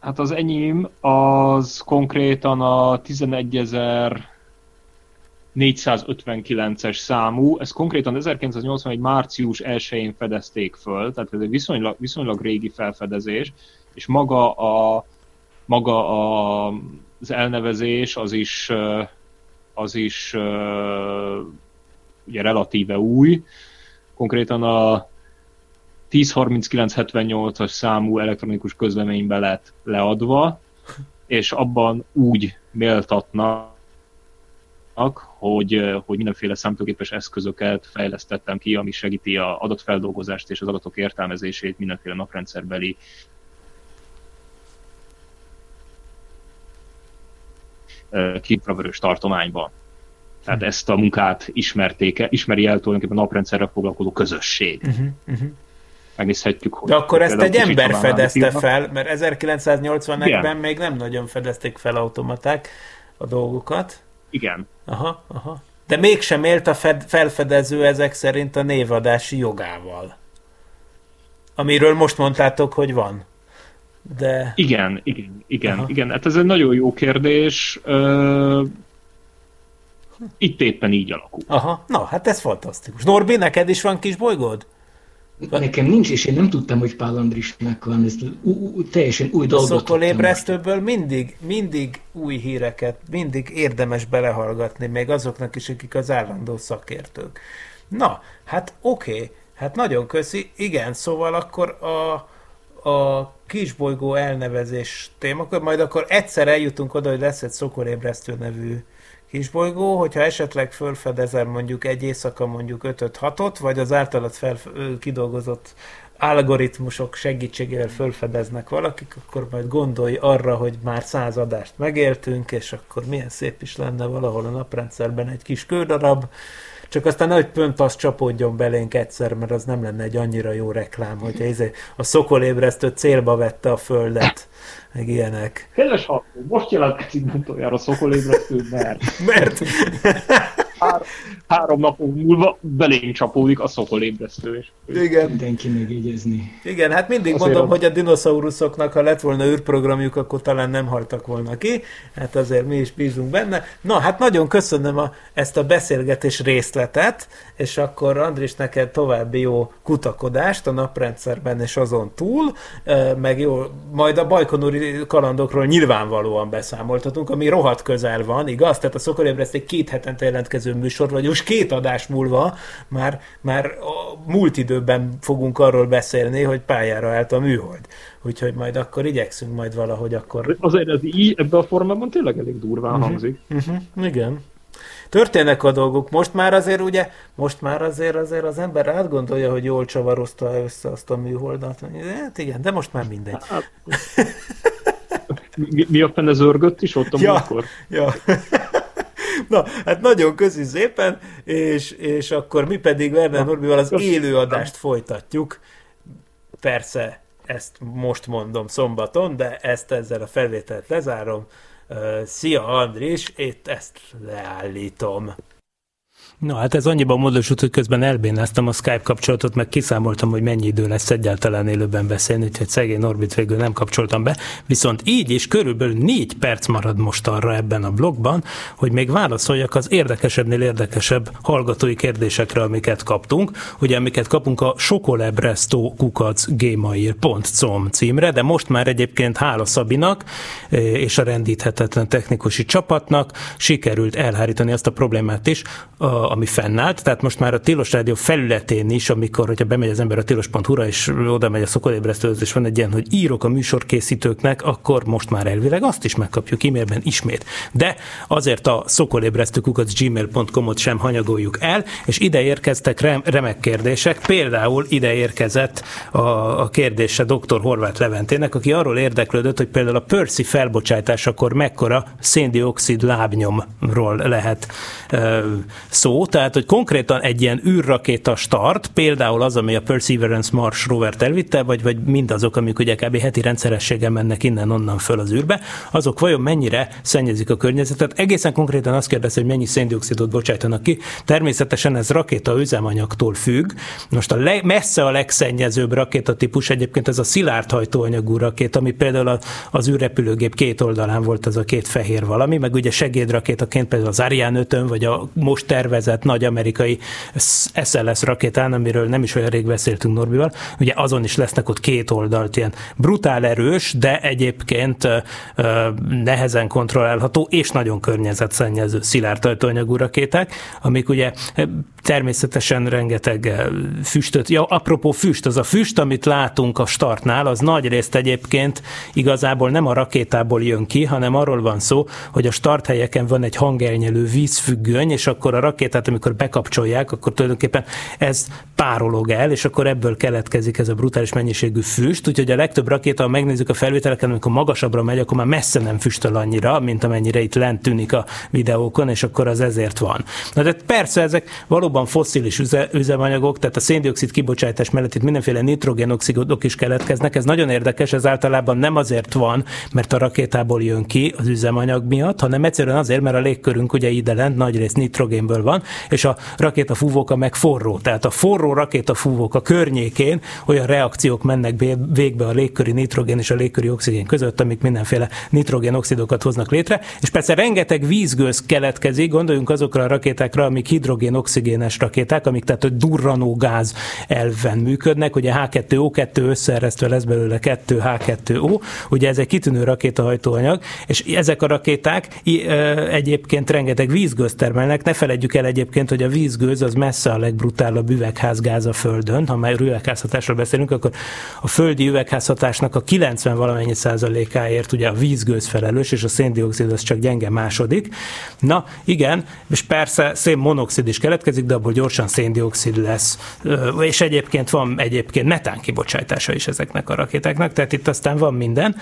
Hát az enyém az konkrétan a 11.459-es számú, ez konkrétan 1981. március 1-én fedezték föl, tehát ez egy viszonylag, viszonylag régi felfedezés, és maga a, maga a az elnevezés az is, az is ugye relatíve új. Konkrétan a 103978-as számú elektronikus közleménybe lett leadva, és abban úgy méltatnak, hogy, hogy mindenféle számítógépes eszközöket fejlesztettem ki, ami segíti a adatfeldolgozást és az adatok értelmezését mindenféle naprendszerbeli kipravörös tartományban. Tehát hmm. ezt a munkát ismerték, ismeri el tulajdonképpen a naprendszerrel foglalkozó közösség. Uh-huh, uh-huh. Megnézhetjük, hogy... De akkor ezt egy ember fedezte fel, mert 1981-ben még nem nagyon fedezték fel automaták a dolgokat. Igen. Aha, aha. De mégsem élt a fed- felfedező ezek szerint a névadási jogával. Amiről most mondtátok, hogy van. De... Igen, igen, igen, Aha. igen. Hát ez egy nagyon jó kérdés. Uh, itt éppen így alakul. Aha, na, hát ez fantasztikus. Norbi, neked is van kis bolygód? Nekem nincs, és én nem tudtam, hogy Pál Andrisnak van, ez teljesen új dolgot. A szokolébresztőből mindig, mindig új híreket, mindig érdemes belehallgatni, még azoknak is, akik az állandó szakértők. Na, hát oké, okay. hát nagyon köszi. Igen, szóval akkor a, a kisbolygó elnevezés témakör, majd akkor egyszer eljutunk oda, hogy lesz egy szokolébresztő nevű kisbolygó, hogyha esetleg felfedezem mondjuk egy éjszaka mondjuk 5-6-ot, vagy az általad fel, kidolgozott algoritmusok segítségével felfedeznek valakik, akkor majd gondolj arra, hogy már száz adást megéltünk, és akkor milyen szép is lenne valahol a naprendszerben egy kis kődarab, csak aztán nagy pönt az csapódjon belénk egyszer, mert az nem lenne egy annyira jó reklám, hogyha izé a szokolébresztő célba vette a földet meg ilyenek. Kedves most jelentkezik utoljára a szokolébresztő, mert... mert... Három, három nap múlva belénk csapódik a szokolébresztő. És... Igen. Mindenki megjegyezni. Igen, hát mindig azért mondom, a... hogy a dinoszauruszoknak, ha lett volna űrprogramjuk, akkor talán nem haltak volna ki. Hát azért mi is bízunk benne. Na, hát nagyon köszönöm a, ezt a beszélgetés részletet, és akkor Andris, neked további jó kutakodást a naprendszerben és azon túl, meg jó, majd a bajkonúri kalandokról nyilvánvalóan beszámoltatunk, ami rohadt közel van, igaz? Tehát a szokolébreszték két hetente jelentkező műsor, vagy most két adás múlva már, már a múlt időben fogunk arról beszélni, hogy pályára állt a műhold. Úgyhogy majd akkor igyekszünk majd valahogy akkor... Azért ez így, ebben a formában tényleg elég durván uh-huh. hangzik. Uh-huh. Igen történnek a dolgok. Most már azért ugye, most már azért azért az ember átgondolja, hogy jól csavarozta össze azt a műholdat. Hát igen, de most már mindegy. Hát, mi, mi a fene zörgött is ott a ja, múltkor? Ja. Na, hát nagyon köszi szépen, és, és akkor mi pedig Werner Norbival az élőadást folytatjuk. Persze, ezt most mondom szombaton, de ezt ezzel a felvételt lezárom. Szia Andris, itt ezt leállítom. Na hát ez annyiban módosult, hogy közben elbénáztam a Skype kapcsolatot, meg kiszámoltam, hogy mennyi idő lesz egyáltalán élőben beszélni, úgyhogy szegény Norbit végül nem kapcsoltam be. Viszont így is körülbelül négy perc marad most arra ebben a blogban, hogy még válaszoljak az érdekesebbnél érdekesebb hallgatói kérdésekre, amiket kaptunk. Ugye, amiket kapunk a sokolebresztó kukac gmail.com címre, de most már egyébként hála Szabinak eh, és a rendíthetetlen technikusi csapatnak sikerült elhárítani azt a problémát is, ami fennállt, tehát most már a Tilos Rádió felületén is, amikor, hogyha bemegy az ember a tilos.hu-ra, és oda megy a szokolébresztőhöz, és van egy ilyen, hogy írok a műsorkészítőknek, akkor most már elvileg azt is megkapjuk e-mailben ismét. De azért a szokolébresztőkukat gmail.com-ot sem hanyagoljuk el, és ide érkeztek rem, remek kérdések, például ide érkezett a, a kérdése dr. Horváth Leventének, aki arról érdeklődött, hogy például a Percy felbocsátásakor mekkora széndiokszid lábnyomról lehet szó, tehát hogy konkrétan egy ilyen űrrakéta start, például az, ami a Perseverance Mars rovert elvitte, vagy, vagy mindazok, amik ugye kb. heti rendszerességgel mennek innen-onnan föl az űrbe, azok vajon mennyire szennyezik a környezetet? Egészen konkrétan azt kérdezi, hogy mennyi széndiokszidot bocsájtanak ki. Természetesen ez rakéta üzemanyagtól függ. Most a le, messze a legszennyezőbb rakétatípus egyébként ez a szilárd hajtóanyagú rakéta, ami például az űrrepülőgép két oldalán volt az a két fehér valami, meg ugye segédrakétaként például az Ariane 5 vagy a most tervezett nagy amerikai SLS rakétán, amiről nem is olyan rég beszéltünk Norbival, ugye azon is lesznek ott két oldalt ilyen brutál erős, de egyébként nehezen kontrollálható és nagyon környezetszennyező szilárd ajtóanyagú rakéták, amik ugye természetesen rengeteg füstöt, ja, apropó füst, az a füst, amit látunk a startnál, az nagy részt egyébként igazából nem a rakétából jön ki, hanem arról van szó, hogy a starthelyeken van egy hangelnyelő vízfüggöny, és akkor a rakétát, amikor bekapcsolják, akkor tulajdonképpen ez párolog el, és akkor ebből keletkezik ez a brutális mennyiségű füst, úgyhogy a legtöbb rakéta, ha megnézzük a felvételeken, amikor magasabbra megy, akkor már messze nem füstöl annyira, mint amennyire itt lent tűnik a videókon, és akkor az ezért van. Na de persze ezek valóban fosszilis üze, üzemanyagok, tehát a széndiokszid kibocsátás mellett itt mindenféle nitrogénoxidok is keletkeznek. Ez nagyon érdekes, ez általában nem azért van, mert a rakétából jön ki az üzemanyag miatt, hanem egyszerűen azért, mert a légkörünk ugye ide lent nagy rész nitrogénből van, és a rakéta fúvóka meg forró. Tehát a forró rakéta fúvóka környékén olyan reakciók mennek végbe a légköri nitrogén és a légköri oxigén között, amik mindenféle nitrogénoxidokat hoznak létre, és persze rengeteg vízgőz keletkezik, gondoljunk azokra a rakétákra, amik hidrogén-oxigénes rakéták, amik tehát durranó gáz elven működnek, ugye H2O2 összeeresztve lesz belőle 2H2O, ugye ez egy kitűnő rakétahajtóanyag, és ezek a rakéták egyébként rengeteg vízgőz termelnek, ne felejtjük el egyébként, hogy a vízgőz az messze a legbrutálabb üvegházgáz a Földön, ha már üvegházhatásról beszélünk, akkor a földi üvegházhatásnak a 90 valamennyi százalékáért ugye a vízgőz felelős, és a széndiokszid az csak gyenge második. Na igen, és persze szénmonoxid is keletkezik, de abból gyorsan széndiokszid lesz. És egyébként van egyébként metán kibocsátása is ezeknek a rakétáknak, tehát itt aztán van minden.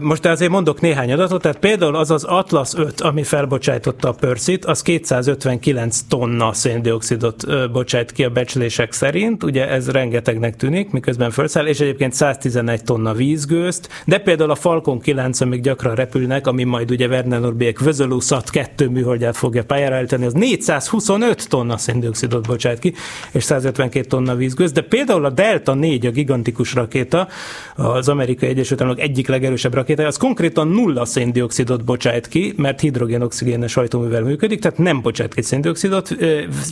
Most azért mondok néhány adatot, tehát például az az Atlas 5, ami felbocsájtotta a Pörszit, az 259 tonna széndiokszidot bocsájt ki a becslések szerint, ugye ez rengetegnek tűnik, miközben felszáll, és egyébként 111 tonna vízgőzt, de például a Falcon 9, amik gyakran repülnek, ami majd ugye Werner Norbiek Vözölúszat 2 műholdját fogja pályára állítani, az 425 tonna széndiokszidot bocsájt ki, és 152 tonna vízgőzt, de például a Delta 4, a gigantikus rakéta, az Amerikai Egyesült Államok egyik legerősebb legerősebb rakétája, az konkrétan nulla széndiokszidot bocsájt ki, mert hidrogén-oxigénes hajtóművel működik, tehát nem bocsát ki széndiokszidot,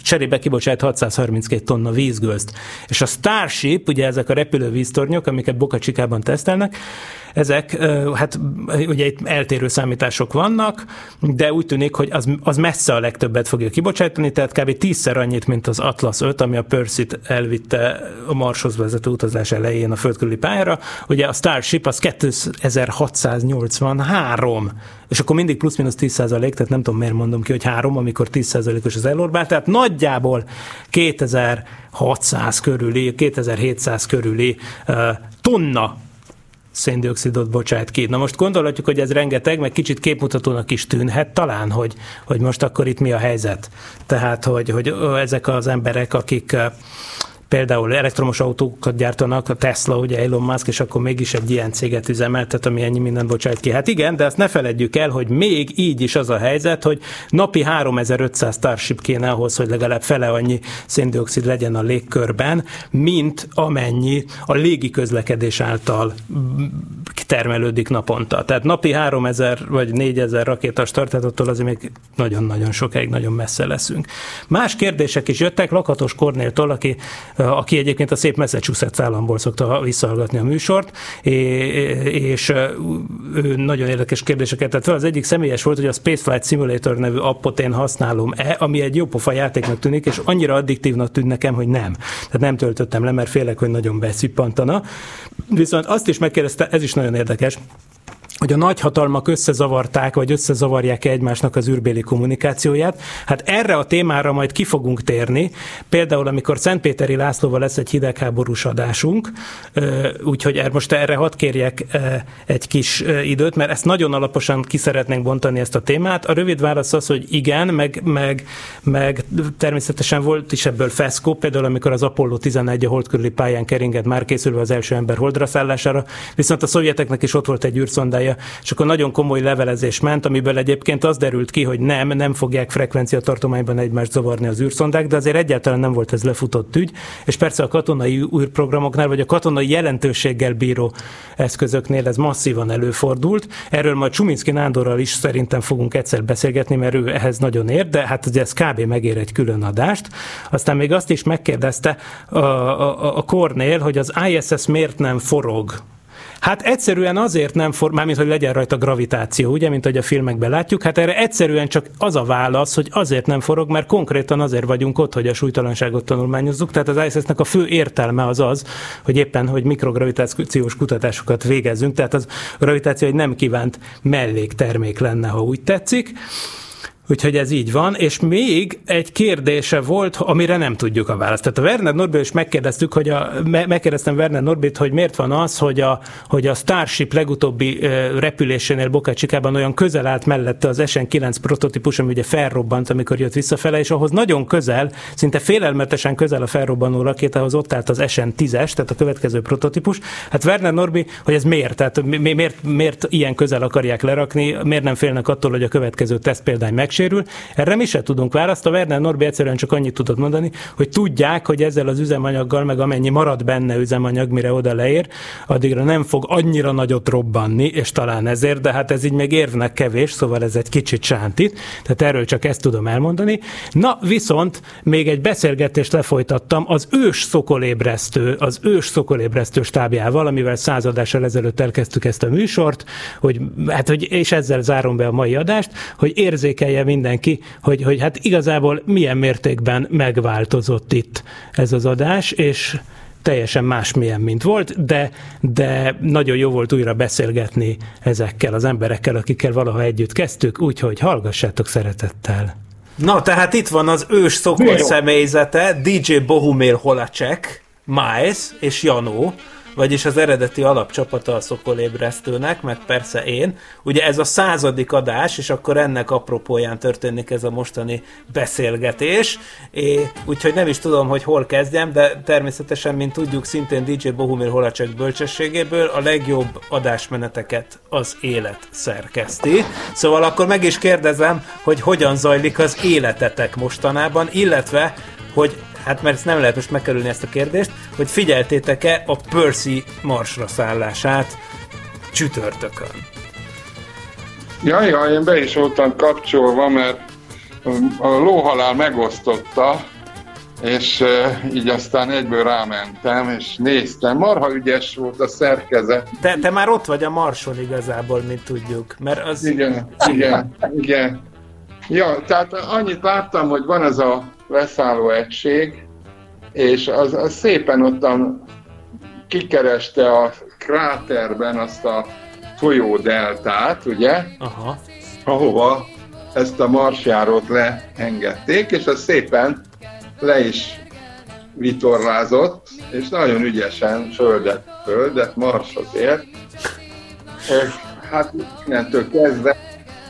cserébe kibocsát 632 tonna vízgőzt. És a Starship, ugye ezek a repülő víztornyok, amiket Boca Chicában tesztelnek, ezek, hát ugye itt eltérő számítások vannak, de úgy tűnik, hogy az, az messze a legtöbbet fogja kibocsátani, tehát kb. tízszer annyit, mint az Atlas 5, ami a Percy-t elvitte a Marshoz vezető utazás elején a földkörüli pályára. Ugye a Starship az 2683, és akkor mindig plusz-minusz 10 százalék, tehát nem tudom miért mondom ki, hogy három, amikor 10 százalékos az elorbál, tehát nagyjából 2600 körüli, 2700 körüli uh, tonna széndiokszidot bocsát ki. Na most gondolhatjuk, hogy ez rengeteg, meg kicsit képmutatónak is tűnhet, talán, hogy, hogy most akkor itt mi a helyzet. Tehát, hogy, hogy ezek az emberek, akik például elektromos autókat gyártanak, a Tesla, ugye Elon Musk, és akkor mégis egy ilyen céget üzemeltet, ami ennyi mindent bocsájt ki. Hát igen, de azt ne feledjük el, hogy még így is az a helyzet, hogy napi 3500 Starship kéne ahhoz, hogy legalább fele annyi széndiokszid legyen a légkörben, mint amennyi a légi közlekedés által termelődik naponta. Tehát napi 3000 vagy 4000 rakétas attól azért még nagyon-nagyon sokáig nagyon messze leszünk. Más kérdések is jöttek, Lakatos Kornéltól, aki aki egyébként a szép Massachusetts államból szokta visszahallgatni a műsort, és ő nagyon érdekes kérdéseket tett fel. Az egyik személyes volt, hogy a Spaceflight Simulator nevű appot én használom-e, ami egy jó pofa játéknak tűnik, és annyira addiktívnak tűnt nekem, hogy nem. Tehát nem töltöttem le, mert félek, hogy nagyon beszippantana. Viszont azt is megkérdezte, ez is nagyon érdekes, hogy a nagyhatalmak összezavarták, vagy összezavarják egymásnak az űrbéli kommunikációját. Hát erre a témára majd ki fogunk térni. Például, amikor Szentpéteri Lászlóval lesz egy hidegháborús adásunk, úgyhogy er, most erre hadd kérjek egy kis időt, mert ezt nagyon alaposan ki szeretnénk bontani ezt a témát. A rövid válasz az, hogy igen, meg, meg, meg természetesen volt is ebből feszkó, például amikor az Apollo 11 a hold körüli pályán keringett már készülve az első ember holdra szállására, viszont a szovjeteknek is ott volt egy űrszondája, használja, és akkor nagyon komoly levelezés ment, amiből egyébként az derült ki, hogy nem, nem fogják frekvencia tartományban egymást zavarni az űrszondák, de azért egyáltalán nem volt ez lefutott ügy, és persze a katonai űrprogramoknál, vagy a katonai jelentőséggel bíró eszközöknél ez masszívan előfordult. Erről majd Csuminszki Nándorral is szerintem fogunk egyszer beszélgetni, mert ő ehhez nagyon ér, de hát ugye ez kb. megér egy külön adást. Aztán még azt is megkérdezte a, a, a Kornél, hogy az ISS miért nem forog Hát egyszerűen azért nem for, mármint, hogy legyen rajta gravitáció, ugye, mint hogy a filmekben látjuk, hát erre egyszerűen csak az a válasz, hogy azért nem forog, mert konkrétan azért vagyunk ott, hogy a súlytalanságot tanulmányozzuk, tehát az ISS-nek a fő értelme az az, hogy éppen, hogy mikrogravitációs kutatásokat végezzünk, tehát az gravitáció egy nem kívánt melléktermék lenne, ha úgy tetszik. Úgyhogy ez így van, és még egy kérdése volt, amire nem tudjuk a választ. Tehát a Werner Norbit is megkérdeztük, hogy a, me, megkérdeztem Werner Norbit, hogy miért van az, hogy a, hogy a Starship legutóbbi repülésénél Bokácsikában olyan közel állt mellette az SN9 prototípus, ami ugye felrobbant, amikor jött visszafele, és ahhoz nagyon közel, szinte félelmetesen közel a felrobbanó rakétához ott állt az SN10-es, tehát a következő prototípus. Hát Werner Norbi, hogy ez miért? Tehát miért, miért ilyen közel akarják lerakni, miért nem félnek attól, hogy a következő teszt példány meg megsérül. Erre mi se tudunk választ. A Werner Norbi egyszerűen csak annyit tudott mondani, hogy tudják, hogy ezzel az üzemanyaggal, meg amennyi marad benne üzemanyag, mire oda leér, addigra nem fog annyira nagyot robbanni, és talán ezért, de hát ez így még érvnek kevés, szóval ez egy kicsit sántít. Tehát erről csak ezt tudom elmondani. Na, viszont még egy beszélgetést lefolytattam az ős szokolébresztő, az ős szokolébresztő stábjával, amivel századással ezelőtt elkezdtük ezt a műsort, hogy, hát, hogy, és ezzel zárom be a mai adást, hogy érzékelje mindenki, hogy, hogy hát igazából milyen mértékben megváltozott itt ez az adás, és teljesen másmilyen, mint volt, de, de nagyon jó volt újra beszélgetni ezekkel az emberekkel, akikkel valaha együtt kezdtük, úgyhogy hallgassátok szeretettel. Na, tehát itt van az ős szokott személyzete, DJ Bohumil Holacek, Miles és Janó, vagyis az eredeti alapcsapata a Szokolébresztőnek, meg persze én. Ugye ez a századik adás, és akkor ennek apropóján történik ez a mostani beszélgetés, é, úgyhogy nem is tudom, hogy hol kezdjem, de természetesen, mint tudjuk, szintén DJ Bohumil Holacek bölcsességéből a legjobb adásmeneteket az élet szerkeszti. Szóval akkor meg is kérdezem, hogy hogyan zajlik az életetek mostanában, illetve hogy hát mert ezt nem lehet most megkerülni ezt a kérdést, hogy figyeltétek-e a Percy marsra szállását csütörtökön? Ja, ja, én be is voltam kapcsolva, mert a lóhalál megosztotta, és így aztán egyből rámentem, és néztem. Marha ügyes volt a szerkezet. Te, te már ott vagy a Marson igazából, mint tudjuk. Mert az... Igen, igen, igen. Ja, tehát annyit láttam, hogy van ez a leszálló egység, és az, az szépen ottan kikereste a kráterben azt a folyódeltát, ugye? Aha. Ahova ezt a marsjárót leengedték, és az szépen le is vitorlázott, és nagyon ügyesen földet, földet marsot ért. És hát innentől kezdve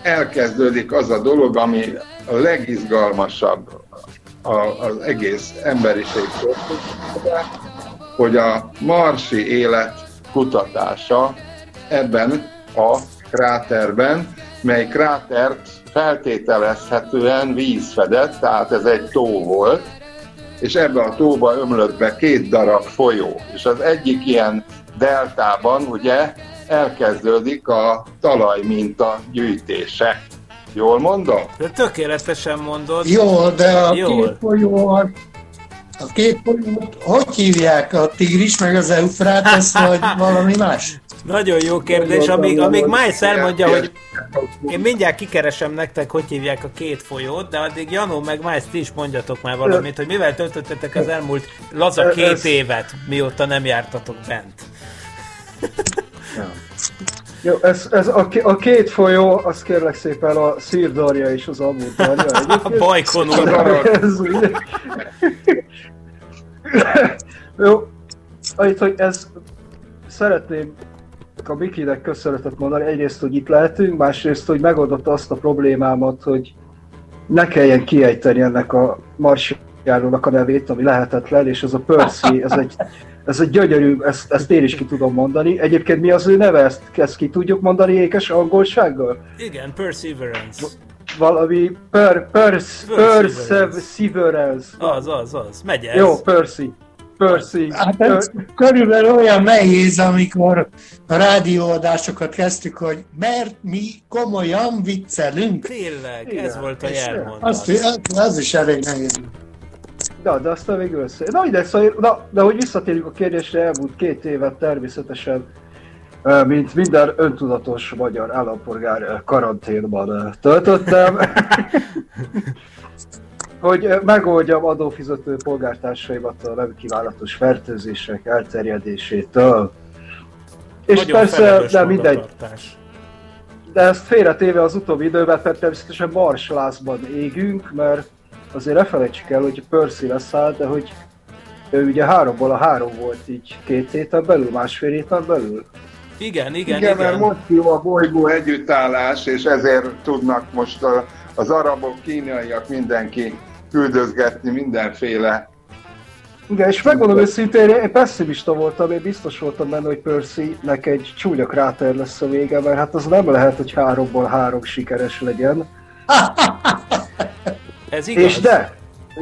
elkezdődik az a dolog, ami a legizgalmasabb az egész emberiség hogy a marsi élet kutatása ebben a kráterben, mely krátert feltételezhetően víz fedett, tehát ez egy tó volt, és ebbe a tóba ömlött be két darab folyó, és az egyik ilyen deltában ugye elkezdődik a talajminta gyűjtése. Jól mondom? De tökéletesen mondod. Jó, de a Jól. két folyó a két folyót hogy hívják? A tigris meg az eufrátesz, vagy valami más? Nagyon jó kérdés, amíg, amíg Miles elmondja, hogy én mindjárt kikeresem nektek, hogy hívják a két folyót, de addig Janó meg Miles, ti is mondjatok már valamit, hogy mivel töltöttetek az elmúlt laza két évet, mióta nem jártatok bent. Jó, ez, ez a, a két folyó, az kérlek szépen a Szírdarja és az Amúdarja. A Bajkonur. Jó, annyit, hogy ez szeretném a Bikinek köszönetet mondani. Egyrészt, hogy itt lehetünk, másrészt, hogy megoldotta azt a problémámat, hogy ne kelljen kiejteni ennek a marsjárónak a nevét, ami lehetetlen, és ez a Percy, ez egy Ez egy gyönyörű, ezt, ezt én is ki tudom mondani. Egyébként mi az ő neve? Ezt, ezt ki tudjuk mondani ékes angolsággal? Igen, Perseverance. Valami per, pers, Perseverance. Az, az, az. Megy ez. Jó, Percy. Percy. Hát ez körülbelül olyan nehéz, amikor a rádióadásokat kezdtük, hogy mert mi komolyan viccelünk. Tényleg, Igen. ez volt a jelmondat. Az, az, az is elég nehéz. Na, de aztán végül össze. Na, ide, szóval, na, de hogy visszatérjük a kérdésre, elmúlt két évet természetesen, mint minden öntudatos magyar állampolgár karanténban töltöttem. hogy megoldjam adófizető polgártársaimat a nem kívánatos fertőzések elterjedésétől. És Nagyon persze, de mindegy. De ezt félretéve az utóbbi időben, tehát természetesen Marslászban égünk, mert azért ne felejtsük el, hogy Percy leszáll, de hogy ő ugye háromból a három volt így két héten belül, másfél héten belül. Igen, igen, igen. Igen, mert most jó a bolygó együttállás, és ezért tudnak most a, az arabok, kínaiak, mindenki küldözgetni mindenféle igen, és megmondom őszintén, én pessimista voltam, én biztos voltam benne, hogy Percy-nek egy csúnya kráter lesz a vége, mert hát az nem lehet, hogy háromból három sikeres legyen. Ez igaz. És de,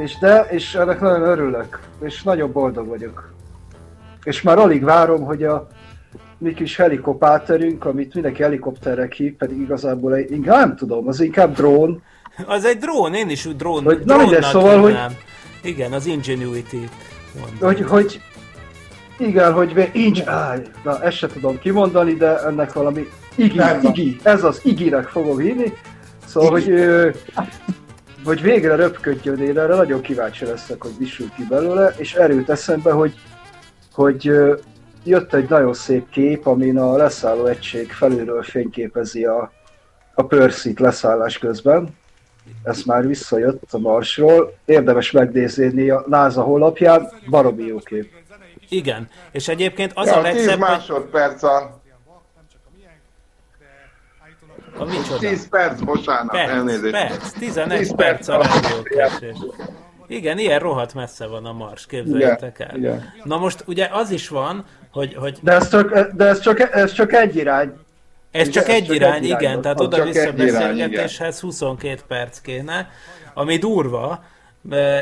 és de, és ennek nagyon örülök, és nagyon boldog vagyok. És már alig várom, hogy a mi kis helikopáterünk, amit mindenki helikopterre hív, pedig igazából egy, inkább nem tudom, az inkább drón. Az egy drón, én is drón, hogy, na ide, szóval, hogy, Igen, az Ingenuity. Hogy, hogy, igen, hogy Inge, áj, na ezt se tudom kimondani, de ennek valami Igi, Igi, ez az Iginek fogom hívni. Szóval, hogy hogy végre röpködjön én erre, nagyon kíváncsi leszek, hogy mi ki belőle, és erőt eszembe, hogy, hogy jött egy nagyon szép kép, amin a leszálló egység felülről fényképezi a, a Percy-t leszállás közben. Ez már visszajött a Marsról. Érdemes megnézni a NASA honlapján, baromi jó kép. Igen, és egyébként az ja, a legszebb... 10 másodperc a a micsoda? 10 perc, bocsánat, perc, elnézést. Perc, 11 10 perc a rádiókésés. Igen, ilyen rohadt messze van a Mars, képzeljétek el. Igen. Na most ugye az is van, hogy... hogy... De, ez csak, de ez, csak, ez csak egy irány. Ez csak egy csak irány, egy irány, igen, tehát oda-vissza beszélgetéshez 22 perc kéne, ami durva,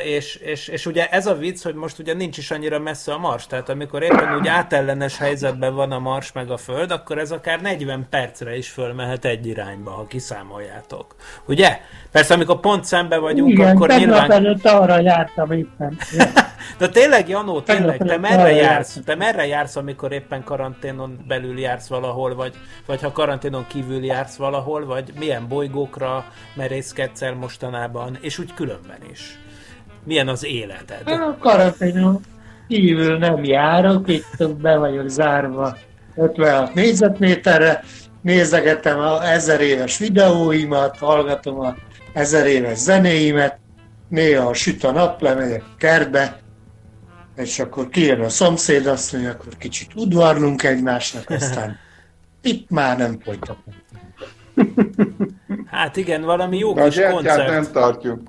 és, és, és ugye ez a vicc, hogy most ugye nincs is annyira messze a Mars, tehát amikor éppen úgy átellenes helyzetben van a Mars meg a Föld, akkor ez akár 40 percre is fölmehet egy irányba, ha kiszámoljátok. Ugye? Persze, amikor pont szembe vagyunk, Igen, akkor nyilván... előtt arra jártam éppen. De tényleg, Janó, tényleg, te merre jársz? Te merre jársz, amikor éppen karanténon belül jársz valahol, vagy, vagy ha karanténon kívül jársz valahol, vagy milyen bolygókra merészkedsz el mostanában, és úgy különben is? Milyen az életed? A karanténon kívül nem járok, itt be vagyok zárva 56 négyzetméterre, nézegetem a ezer éves videóimat, hallgatom a ezer éves zenéimet, néha süt a nap, lemegyek a kertbe, és akkor kijön a szomszéd, azt mondja, akkor kicsit udvarlunk egymásnak, aztán itt már nem folytatom. Hát igen, valami jó kis koncert. nem tartjuk.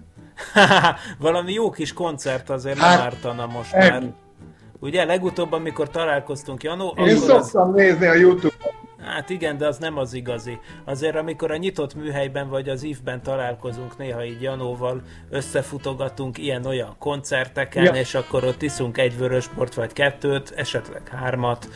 Valami jó kis koncert azért hát, nem ártana most ennyi. már. Ugye, legutóbb, amikor találkoztunk, Janó... Én szoktam az... nézni a Youtube-on. Hát igen, de az nem az igazi. Azért amikor a nyitott műhelyben vagy az ívben találkozunk, néha így Janóval összefutogatunk ilyen-olyan koncerteken, ja. és akkor ott iszunk egy vörösbort vagy kettőt, esetleg hármat,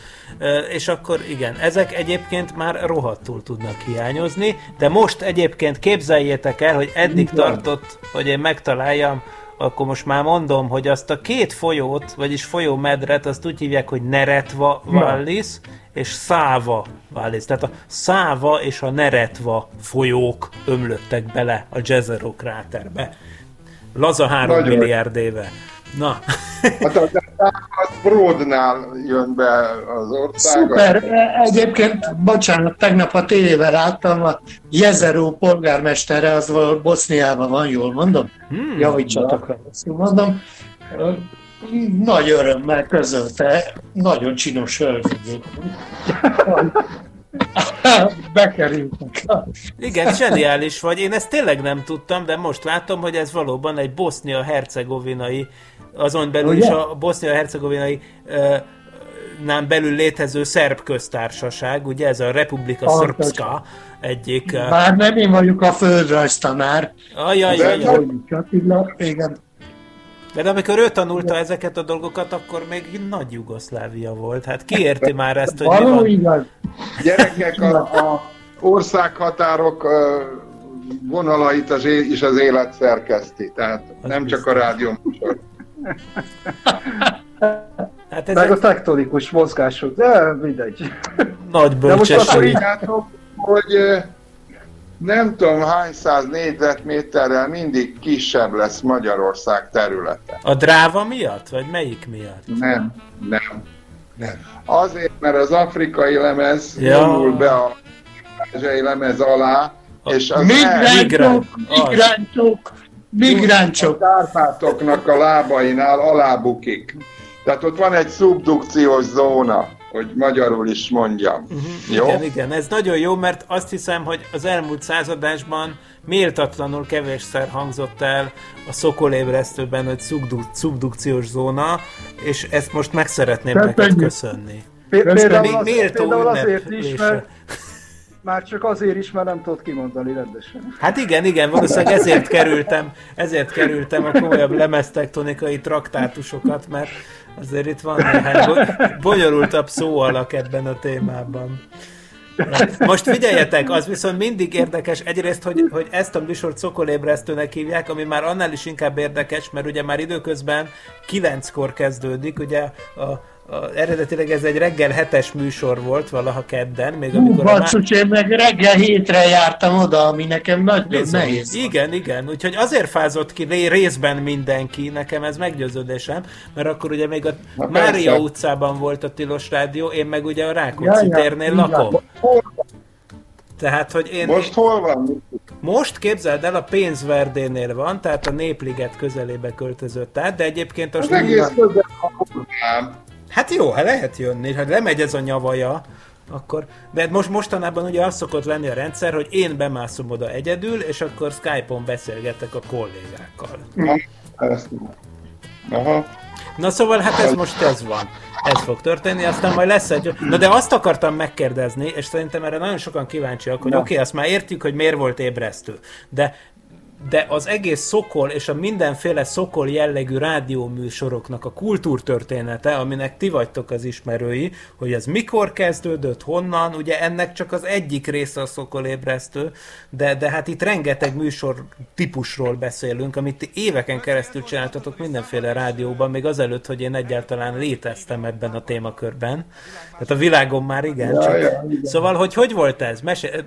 és akkor igen, ezek egyébként már rohadtul tudnak hiányozni, de most egyébként képzeljétek el, hogy eddig tartott, hogy én megtaláljam akkor most már mondom, hogy azt a két folyót, vagyis folyómedret, azt úgy hívják, hogy Neretva Vallis és Száva Vallis. Tehát a Száva és a Neretva folyók ömlöttek bele a Jezero kráterbe. Laza három Nagyon milliárd éve. Na. Hát a, a Brodnál jön be az ország. Szuper. Egyébként, bocsánat, tegnap a tévével láttam, a Jezero polgármestere, az valahol Boszniában van, jól mondom? Hmm, Javítsatok, ha mondom. Nagy örömmel közölte, nagyon csinos hölgy. Bekerültek. Igen, zseniális vagy. Én ezt tényleg nem tudtam, de most látom, hogy ez valóban egy bosznia-hercegovinai azon belül Ugye? is a bosznia-hercegovinai nem belül létező szerb köztársaság, ugye ez a Republika Srpska egyik... Már nem én vagyok a földrajztanár. Ajajajaj. Attila, igen. De amikor ő tanulta ezeket a dolgokat, akkor még nagy Jugoszlávia volt. Hát ki érti már ezt, hogy Való mi van? igaz. Gyerekek, a, a országhatárok vonalait az é- is az élet szerkeszti, tehát Az nem biztos. csak a rádió műsor. Hát ez Meg a tektonikus mozgások, de mindegy. nagy De most akkor bölcsesség. így- Tudjátok, hogy nem tudom hány száz négyzetméterrel mindig kisebb lesz Magyarország területe. A dráva miatt? Vagy melyik miatt? Nem, nem. Nem. Azért, mert az afrikai lemez Ja. ja. nyomul be a ázsiai lemez alá, és az el- Migránsok, Migrán- migránsok, migránsok. a Kárpátoknak a lábainál alábukik. Tehát ott van egy szubdukciós zóna, hogy magyarul is mondjam. Uh-huh, Jó? Igen, igen, ez nagyon jó, mert azt hiszem, hogy az elmúlt századásban méltatlanul kevésszer hangzott el a szokolébresztőben, hogy szubduk- szubdukciós zóna, és ezt most meg szeretném neked Köszönjük. köszönni. Pé- Például, például azért is, mert már csak azért is, mert nem tudod kimondani rendesen. Hát igen, igen, valószínűleg ezért kerültem, ezért kerültem a komolyabb lemeztektonikai traktátusokat, mert azért itt van néhány bo- bonyolultabb szóalak ebben a témában. Most figyeljetek, az viszont mindig érdekes egyrészt, hogy, hogy ezt a műsort szokolébresztőnek hívják, ami már annál is inkább érdekes, mert ugye már időközben kilenckor kezdődik, ugye a, a, eredetileg ez egy reggel hetes műsor volt valaha kedden, még Hú, amikor a má- basszus, én meg reggel hétre jártam oda, ami nekem nagyon Bizony. nehéz. Igen, igen, úgyhogy azért fázott ki ré- részben mindenki, nekem ez meggyőződésem, mert akkor ugye még a Na Mária persze. utcában volt a Tilos Rádió, én meg ugye a Rákóczi Ja, ja, térnél igen. lakom. Tehát, hogy én most hol van? most képzeld el, a pénzverdénél van, tehát a Népliget közelébe költözött át, de egyébként Az most egész közel a. Hát jó, ha lehet jönni, ha lemegy ez a nyavaja, akkor... De most mostanában ugye az szokott lenni a rendszer, hogy én bemászom oda egyedül, és akkor Skype-on beszélgetek a kollégákkal. Ezt- Aha. Na szóval hát ez most ez van. Ez fog történni, aztán majd lesz egy... Na de azt akartam megkérdezni, és szerintem erre nagyon sokan kíváncsiak, hogy oké, okay, azt már értjük, hogy miért volt ébresztő, de de az egész Szokol és a mindenféle Szokol jellegű rádióműsoroknak a kultúrtörténete, aminek ti vagytok az ismerői, hogy ez mikor kezdődött, honnan, ugye ennek csak az egyik része a Szokol ébresztő, de, de hát itt rengeteg műsor típusról beszélünk, amit ti éveken keresztül csináltatok mindenféle rádióban, még azelőtt, hogy én egyáltalán léteztem ebben a témakörben. Tehát a világon már igen. Ja, csak... ja, igen. Szóval, hogy hogy volt ez? Mesél...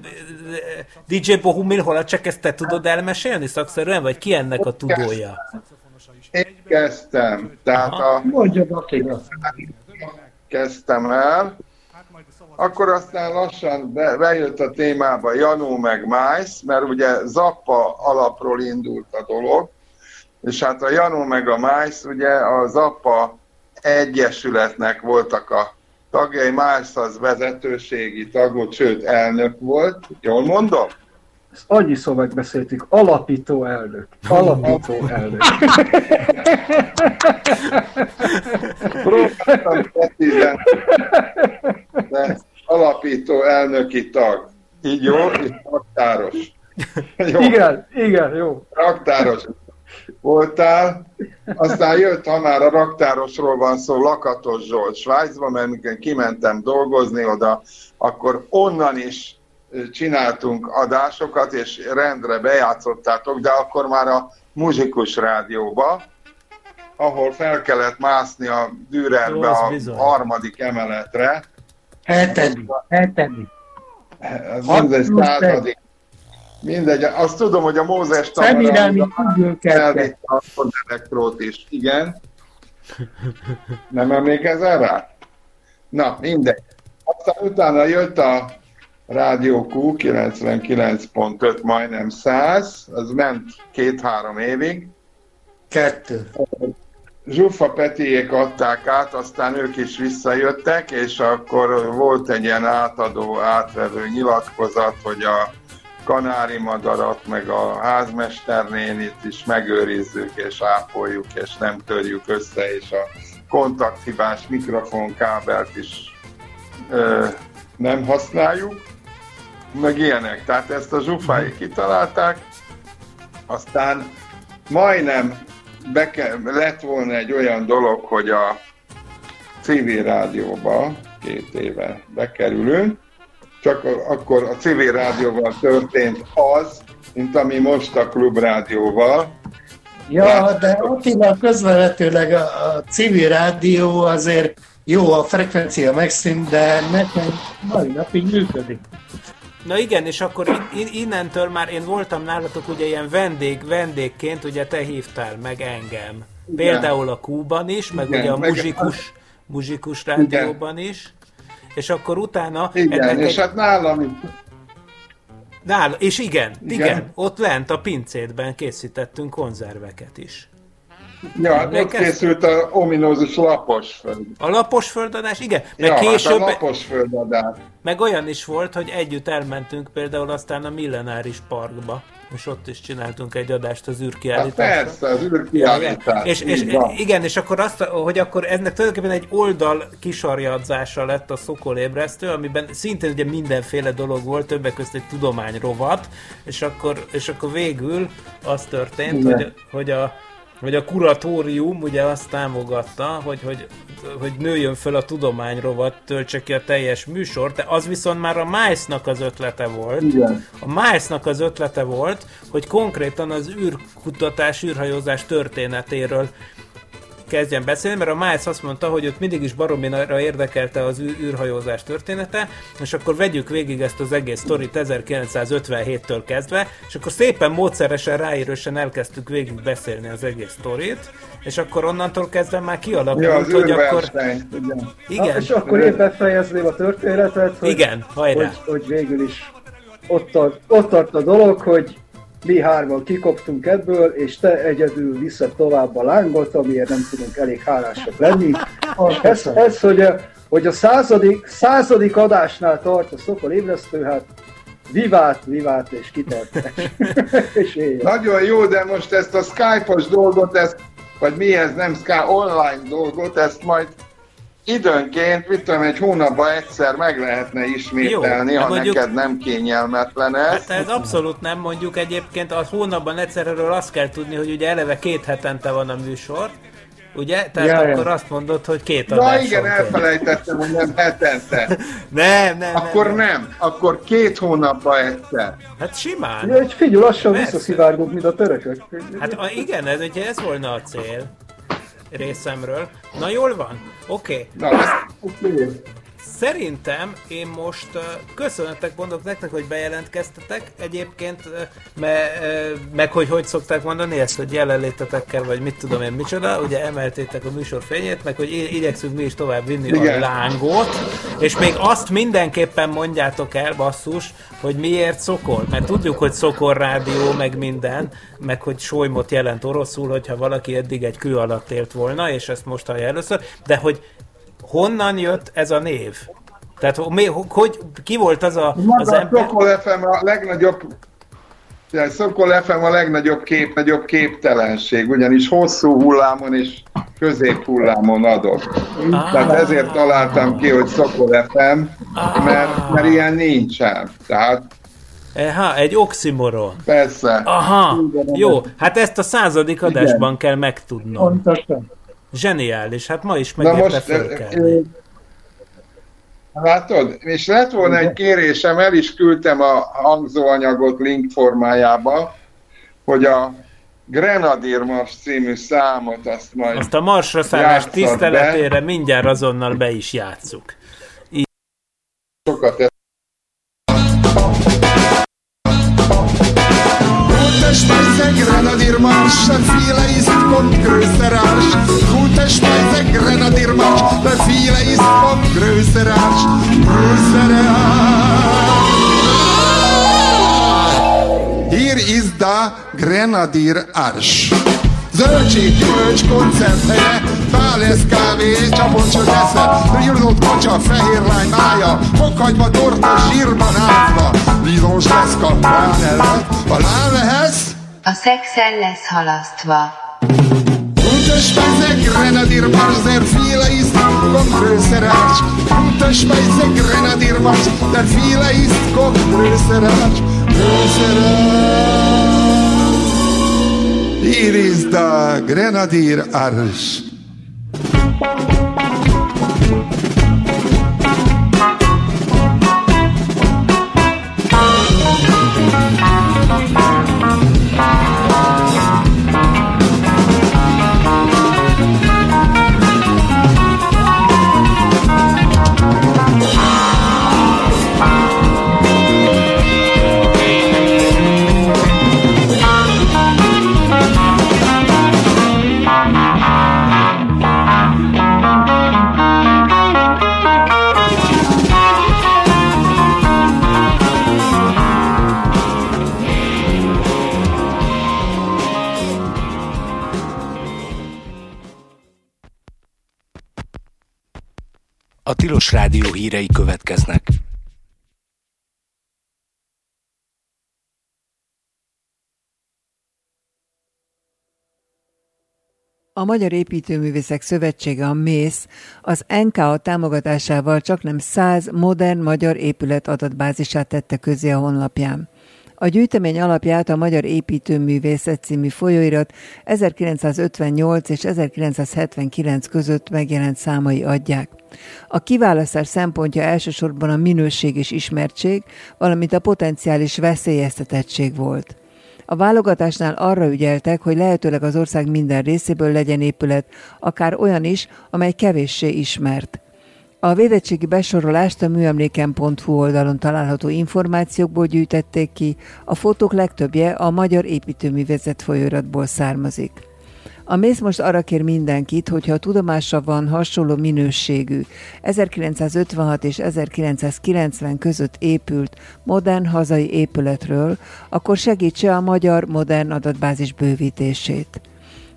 DJ Bohumil Holacek, ezt te tudod elmesélni szakszerűen, vagy ki ennek a tudója? Én kezdtem, tehát a, Attila. kezdtem el, akkor aztán lassan be, bejött a témába Janó meg Májsz, mert ugye Zappa alapról indult a dolog, és hát a Janó meg a Májsz, ugye a Zappa Egyesületnek voltak a tagjai, Májsz az vezetőségi tag volt, sőt elnök volt, jól mondom? Ezt annyiszor megbeszéltük. Alapító elnök. Alapító elnök. Próbáltam precízen, de alapító elnöki tag. Így jó? És raktáros. Jó, Igen, igen, jó. raktáros voltál. Aztán jött, ha már a raktárosról van szó, Lakatos Zsolt Svájcba, mert kimentem dolgozni oda, akkor onnan is csináltunk adásokat, és rendre bejátszottátok, de akkor már a muzsikus rádióba, ahol fel kellett mászni a Dürerbe Jó, a bizony. harmadik emeletre, Hetedik, hetedik. ez Hat mindegy századik. Mindegy, azt tudom, hogy a Mózes kettő. elvitte a elektrót is. Igen. Nem emlékezel rá? Na, mindegy. Aztán utána jött a Rádió Q 99.5, majdnem 100, az ment két-három évig. Kettő. Zsuffa Petiék adták át, aztán ők is visszajöttek, és akkor volt egy ilyen átadó, átvevő nyilatkozat, hogy a kanári madarat, meg a házmesternénit is megőrizzük, és ápoljuk, és nem törjük össze, és a kontakthibás mikrofonkábelt is ö, nem használjuk, meg ilyenek. Tehát ezt a zsufái kitalálták, aztán majdnem beke, lett volna egy olyan dolog, hogy a civil rádióba két éve bekerülünk, csak akkor a civil rádióval történt az, mint ami most a klubrádióval. Ja, de Attila közvetőleg a, a civil rádió azért jó, a frekvencia megszűnt, de nekem mai napig működik. Na igen, és akkor innentől már én voltam nálatok ugye ilyen vendég, vendégként, ugye te hívtál meg engem. Például a Kúban is, meg igen, ugye a meg muzsikus, muzsikus rádióban igen. is. És akkor utána... Igen, és egy... hát nálam Nála, és igen, igen, igen, ott lent a pincétben készítettünk konzerveket is. Ja, hát ott készült a ominózus lapos föld. A lapos földadás, igen. Meg ja, később, hát a lapos földadás. Meg olyan is volt, hogy együtt elmentünk például aztán a Millenáris Parkba, és ott is csináltunk egy adást az űrkiállításra. Hát persze, az űrkiállítás. És, és, és, igen, és akkor azt, hogy akkor ennek tulajdonképpen egy oldal kisarjadzása lett a Szokolébresztő, amiben szintén ugye mindenféle dolog volt, többek között egy tudományrovat, és akkor, és akkor végül az történt, hogy, hogy a vagy a kuratórium ugye azt támogatta, hogy, hogy, hogy nőjön föl a tudományrovat, töltse ki a teljes műsort, de az viszont már a Mice-nak az ötlete volt. Igen. A Mice-nak az ötlete volt, hogy konkrétan az űrkutatás, űrhajózás történetéről kezdjen beszélni, mert a Miles azt mondta, hogy őt mindig is baromira érdekelte az űrhajózás története, és akkor vegyük végig ezt az egész sztorit 1957-től kezdve, és akkor szépen módszeresen, ráírősen elkezdtük végig beszélni az egész sztorit, és akkor onnantól kezdve már kialakult, ja, hogy akkor... Igen. igen. és akkor én befejezném a történetet, hogy, igen, hajrá. Hogy, hogy végül is ott tart, ott tart a dolog, hogy mi hárman kikoptunk ebből, és te egyedül viszed tovább a lángot, amiért nem tudunk elég hálásak lenni. Ez, ez hogy, a, hogy a századik, századik adásnál tart a Szokol ébresztő, hát vivát, vivát és kitartás. és Nagyon jó, de most ezt a Skype-os dolgot, ezt, vagy mi ez, nem Skype, online dolgot, ezt majd időnként, mit tudom, egy hónapban egyszer meg lehetne ismételni, Jó, ha mondjuk, neked nem kényelmetlen ez. Hát ez abszolút nem, mondjuk egyébként a hónapban egyszer erről azt kell tudni, hogy ugye eleve két hetente van a műsor, ugye? Tehát ja, akkor azt mondod, hogy két adás Na igen, elfelejtettem, hogy nem hetente. nem, nem, Akkor nem, nem. Akkor két hónapban egyszer. Hát simán. Ja, egy figyelj, lassan visszaszivárgunk, mint a törökök. Hát igen, ez, ugye ez volna a cél részemről. Na jól van? Oké. Okay. Okay. Szerintem én most köszönetek mondok nektek, hogy bejelentkeztetek. Egyébként, me, meg hogy hogy szokták mondani ezt, hogy jelenlétetekkel, vagy mit tudom én micsoda, ugye emeltétek a műsor fényét, meg hogy igyekszünk mi is tovább vinni Igen. a lángot, és még azt mindenképpen mondjátok el, basszus, hogy miért szokol, mert tudjuk, hogy szokol rádió, meg minden, meg hogy solymot jelent oroszul, hogyha valaki eddig egy kő alatt élt volna, és ezt most hallja először, de hogy honnan jött ez a név? Tehát mi, hogy, ki volt az a, Maga az ember? Szokol FM a legnagyobb Szokol FM a legnagyobb kép, nagyobb képtelenség, ugyanis hosszú hullámon és közép hullámon adott. Ah. Tehát ezért találtam ki, hogy Szokol FM, ah. mert, mert ilyen nincsen. Tehát Ha, egy oximoron. Persze. Aha, jó, hát ezt a századik adásban Igen. kell megtudnom. Pontosan. Zseniális, hát ma is megérte fölkelni. Látod? És lett volna egy kérésem, el is küldtem a hangzóanyagot link formájába, hogy a Grenadier Mars című számot azt majd Azt a marsra szállás tiszteletére be. mindjárt azonnal be is játsszuk. Így. Sokat Speise Grenadiermarsch, viele ist vom größer Arsch. Gute Speise Grenadiermarsch, viele ist vom größer Arsch. Größer Arsch. Hier ist der Grenadier Arsch. Zöldség, gyümölcs, koncerthelye, Fálesz kávé, csapott csak esze, Rirnott kacsa, fehér lány mája, Fokhagyma, torta, sírban átva, Bizonyos lesz kapván előtt, ha lehetsz, a szexel lesz halasztva. Gute Speise, Grenadierwars, der viele ist, kommt größer Arsch. Gute Speise, Grenadierwars, der viele ist, kommt größer Arsch. Größer Arsch. Hier ist der Grenadier Arsch. Rádió hírei következnek. A Magyar Építőművészek Szövetsége, a MÉSZ, az NKA támogatásával csak nem 100 modern magyar épület adatbázisát tette közé a honlapján. A gyűjtemény alapját a Magyar Építőművészet című folyóirat 1958 és 1979 között megjelent számai adják. A kiválasztás szempontja elsősorban a minőség és ismertség, valamint a potenciális veszélyeztetettség volt. A válogatásnál arra ügyeltek, hogy lehetőleg az ország minden részéből legyen épület, akár olyan is, amely kevéssé ismert. A védettségi besorolást a műemléken.hu oldalon található információkból gyűjtették ki, a fotók legtöbbje a Magyar Építőművészet folyóiratból származik. A mész most arra kér mindenkit, hogyha a tudomása van hasonló minőségű, 1956 és 1990 között épült modern hazai épületről, akkor segítse a magyar modern adatbázis bővítését.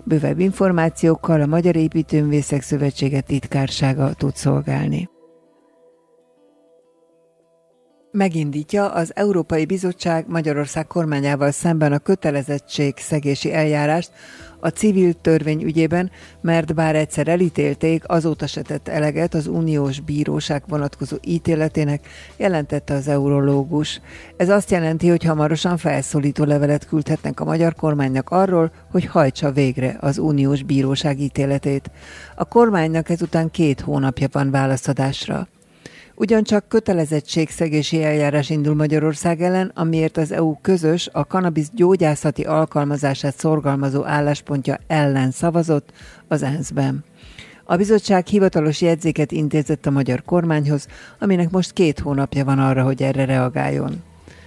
Bővebb információkkal a Magyar Építőművészek Szövetsége titkársága tud szolgálni. Megindítja az Európai Bizottság Magyarország kormányával szemben a kötelezettség szegési eljárást a civil törvény ügyében, mert bár egyszer elítélték, azóta se tett eleget az uniós bíróság vonatkozó ítéletének, jelentette az eurológus. Ez azt jelenti, hogy hamarosan felszólító levelet küldhetnek a magyar kormánynak arról, hogy hajtsa végre az uniós bíróság ítéletét. A kormánynak ezután két hónapja van válaszadásra. Ugyancsak kötelezettségszegési eljárás indul Magyarország ellen, amiért az EU közös a kanabisz gyógyászati alkalmazását szorgalmazó álláspontja ellen szavazott az ENSZ-ben. A bizottság hivatalos jegyzéket intézett a magyar kormányhoz, aminek most két hónapja van arra, hogy erre reagáljon.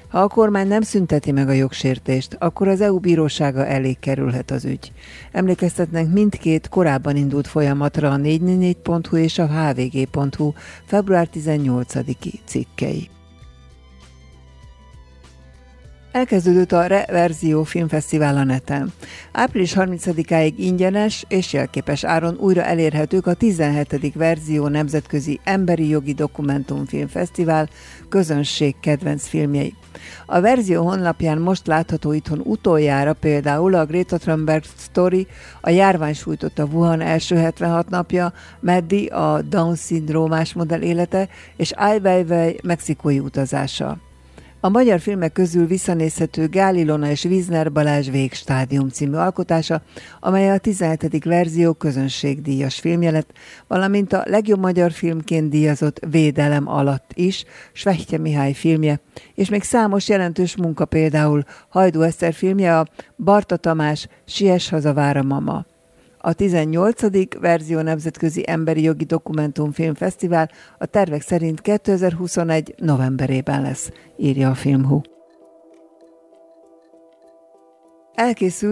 Ha a kormány nem szünteti meg a jogsértést, akkor az EU bírósága elé kerülhet az ügy. Emlékeztetnek mindkét korábban indult folyamatra a 444.hu és a hvg.hu február 18-i cikkei. Elkezdődött a Reverzió Filmfesztivál a neten. Április 30-áig ingyenes és jelképes áron újra elérhetők a 17. verzió Nemzetközi Emberi Jogi Dokumentumfilmfesztivál közönség kedvenc filmjei. A verzió honlapján most látható itthon utoljára például a Greta Thunberg Story, a járvány sújtotta Wuhan első 76 napja, Meddi a Down-szindrómás modell élete, és Ai Weiwei mexikói utazása. A magyar filmek közül visszanézhető Gál Ilona és Wiesner Balázs Végstádium című alkotása, amely a 17. verzió közönségdíjas filmje lett, valamint a legjobb magyar filmként díjazott Védelem alatt is, Svehtje Mihály filmje, és még számos jelentős munka például Hajdú Eszter filmje a Barta Tamás Siess haza vár a mama. A 18. verzió Nemzetközi Emberi Jogi Dokumentumfilmfesztivál a tervek szerint 2021. novemberében lesz, írja a Filmhu. Elkészült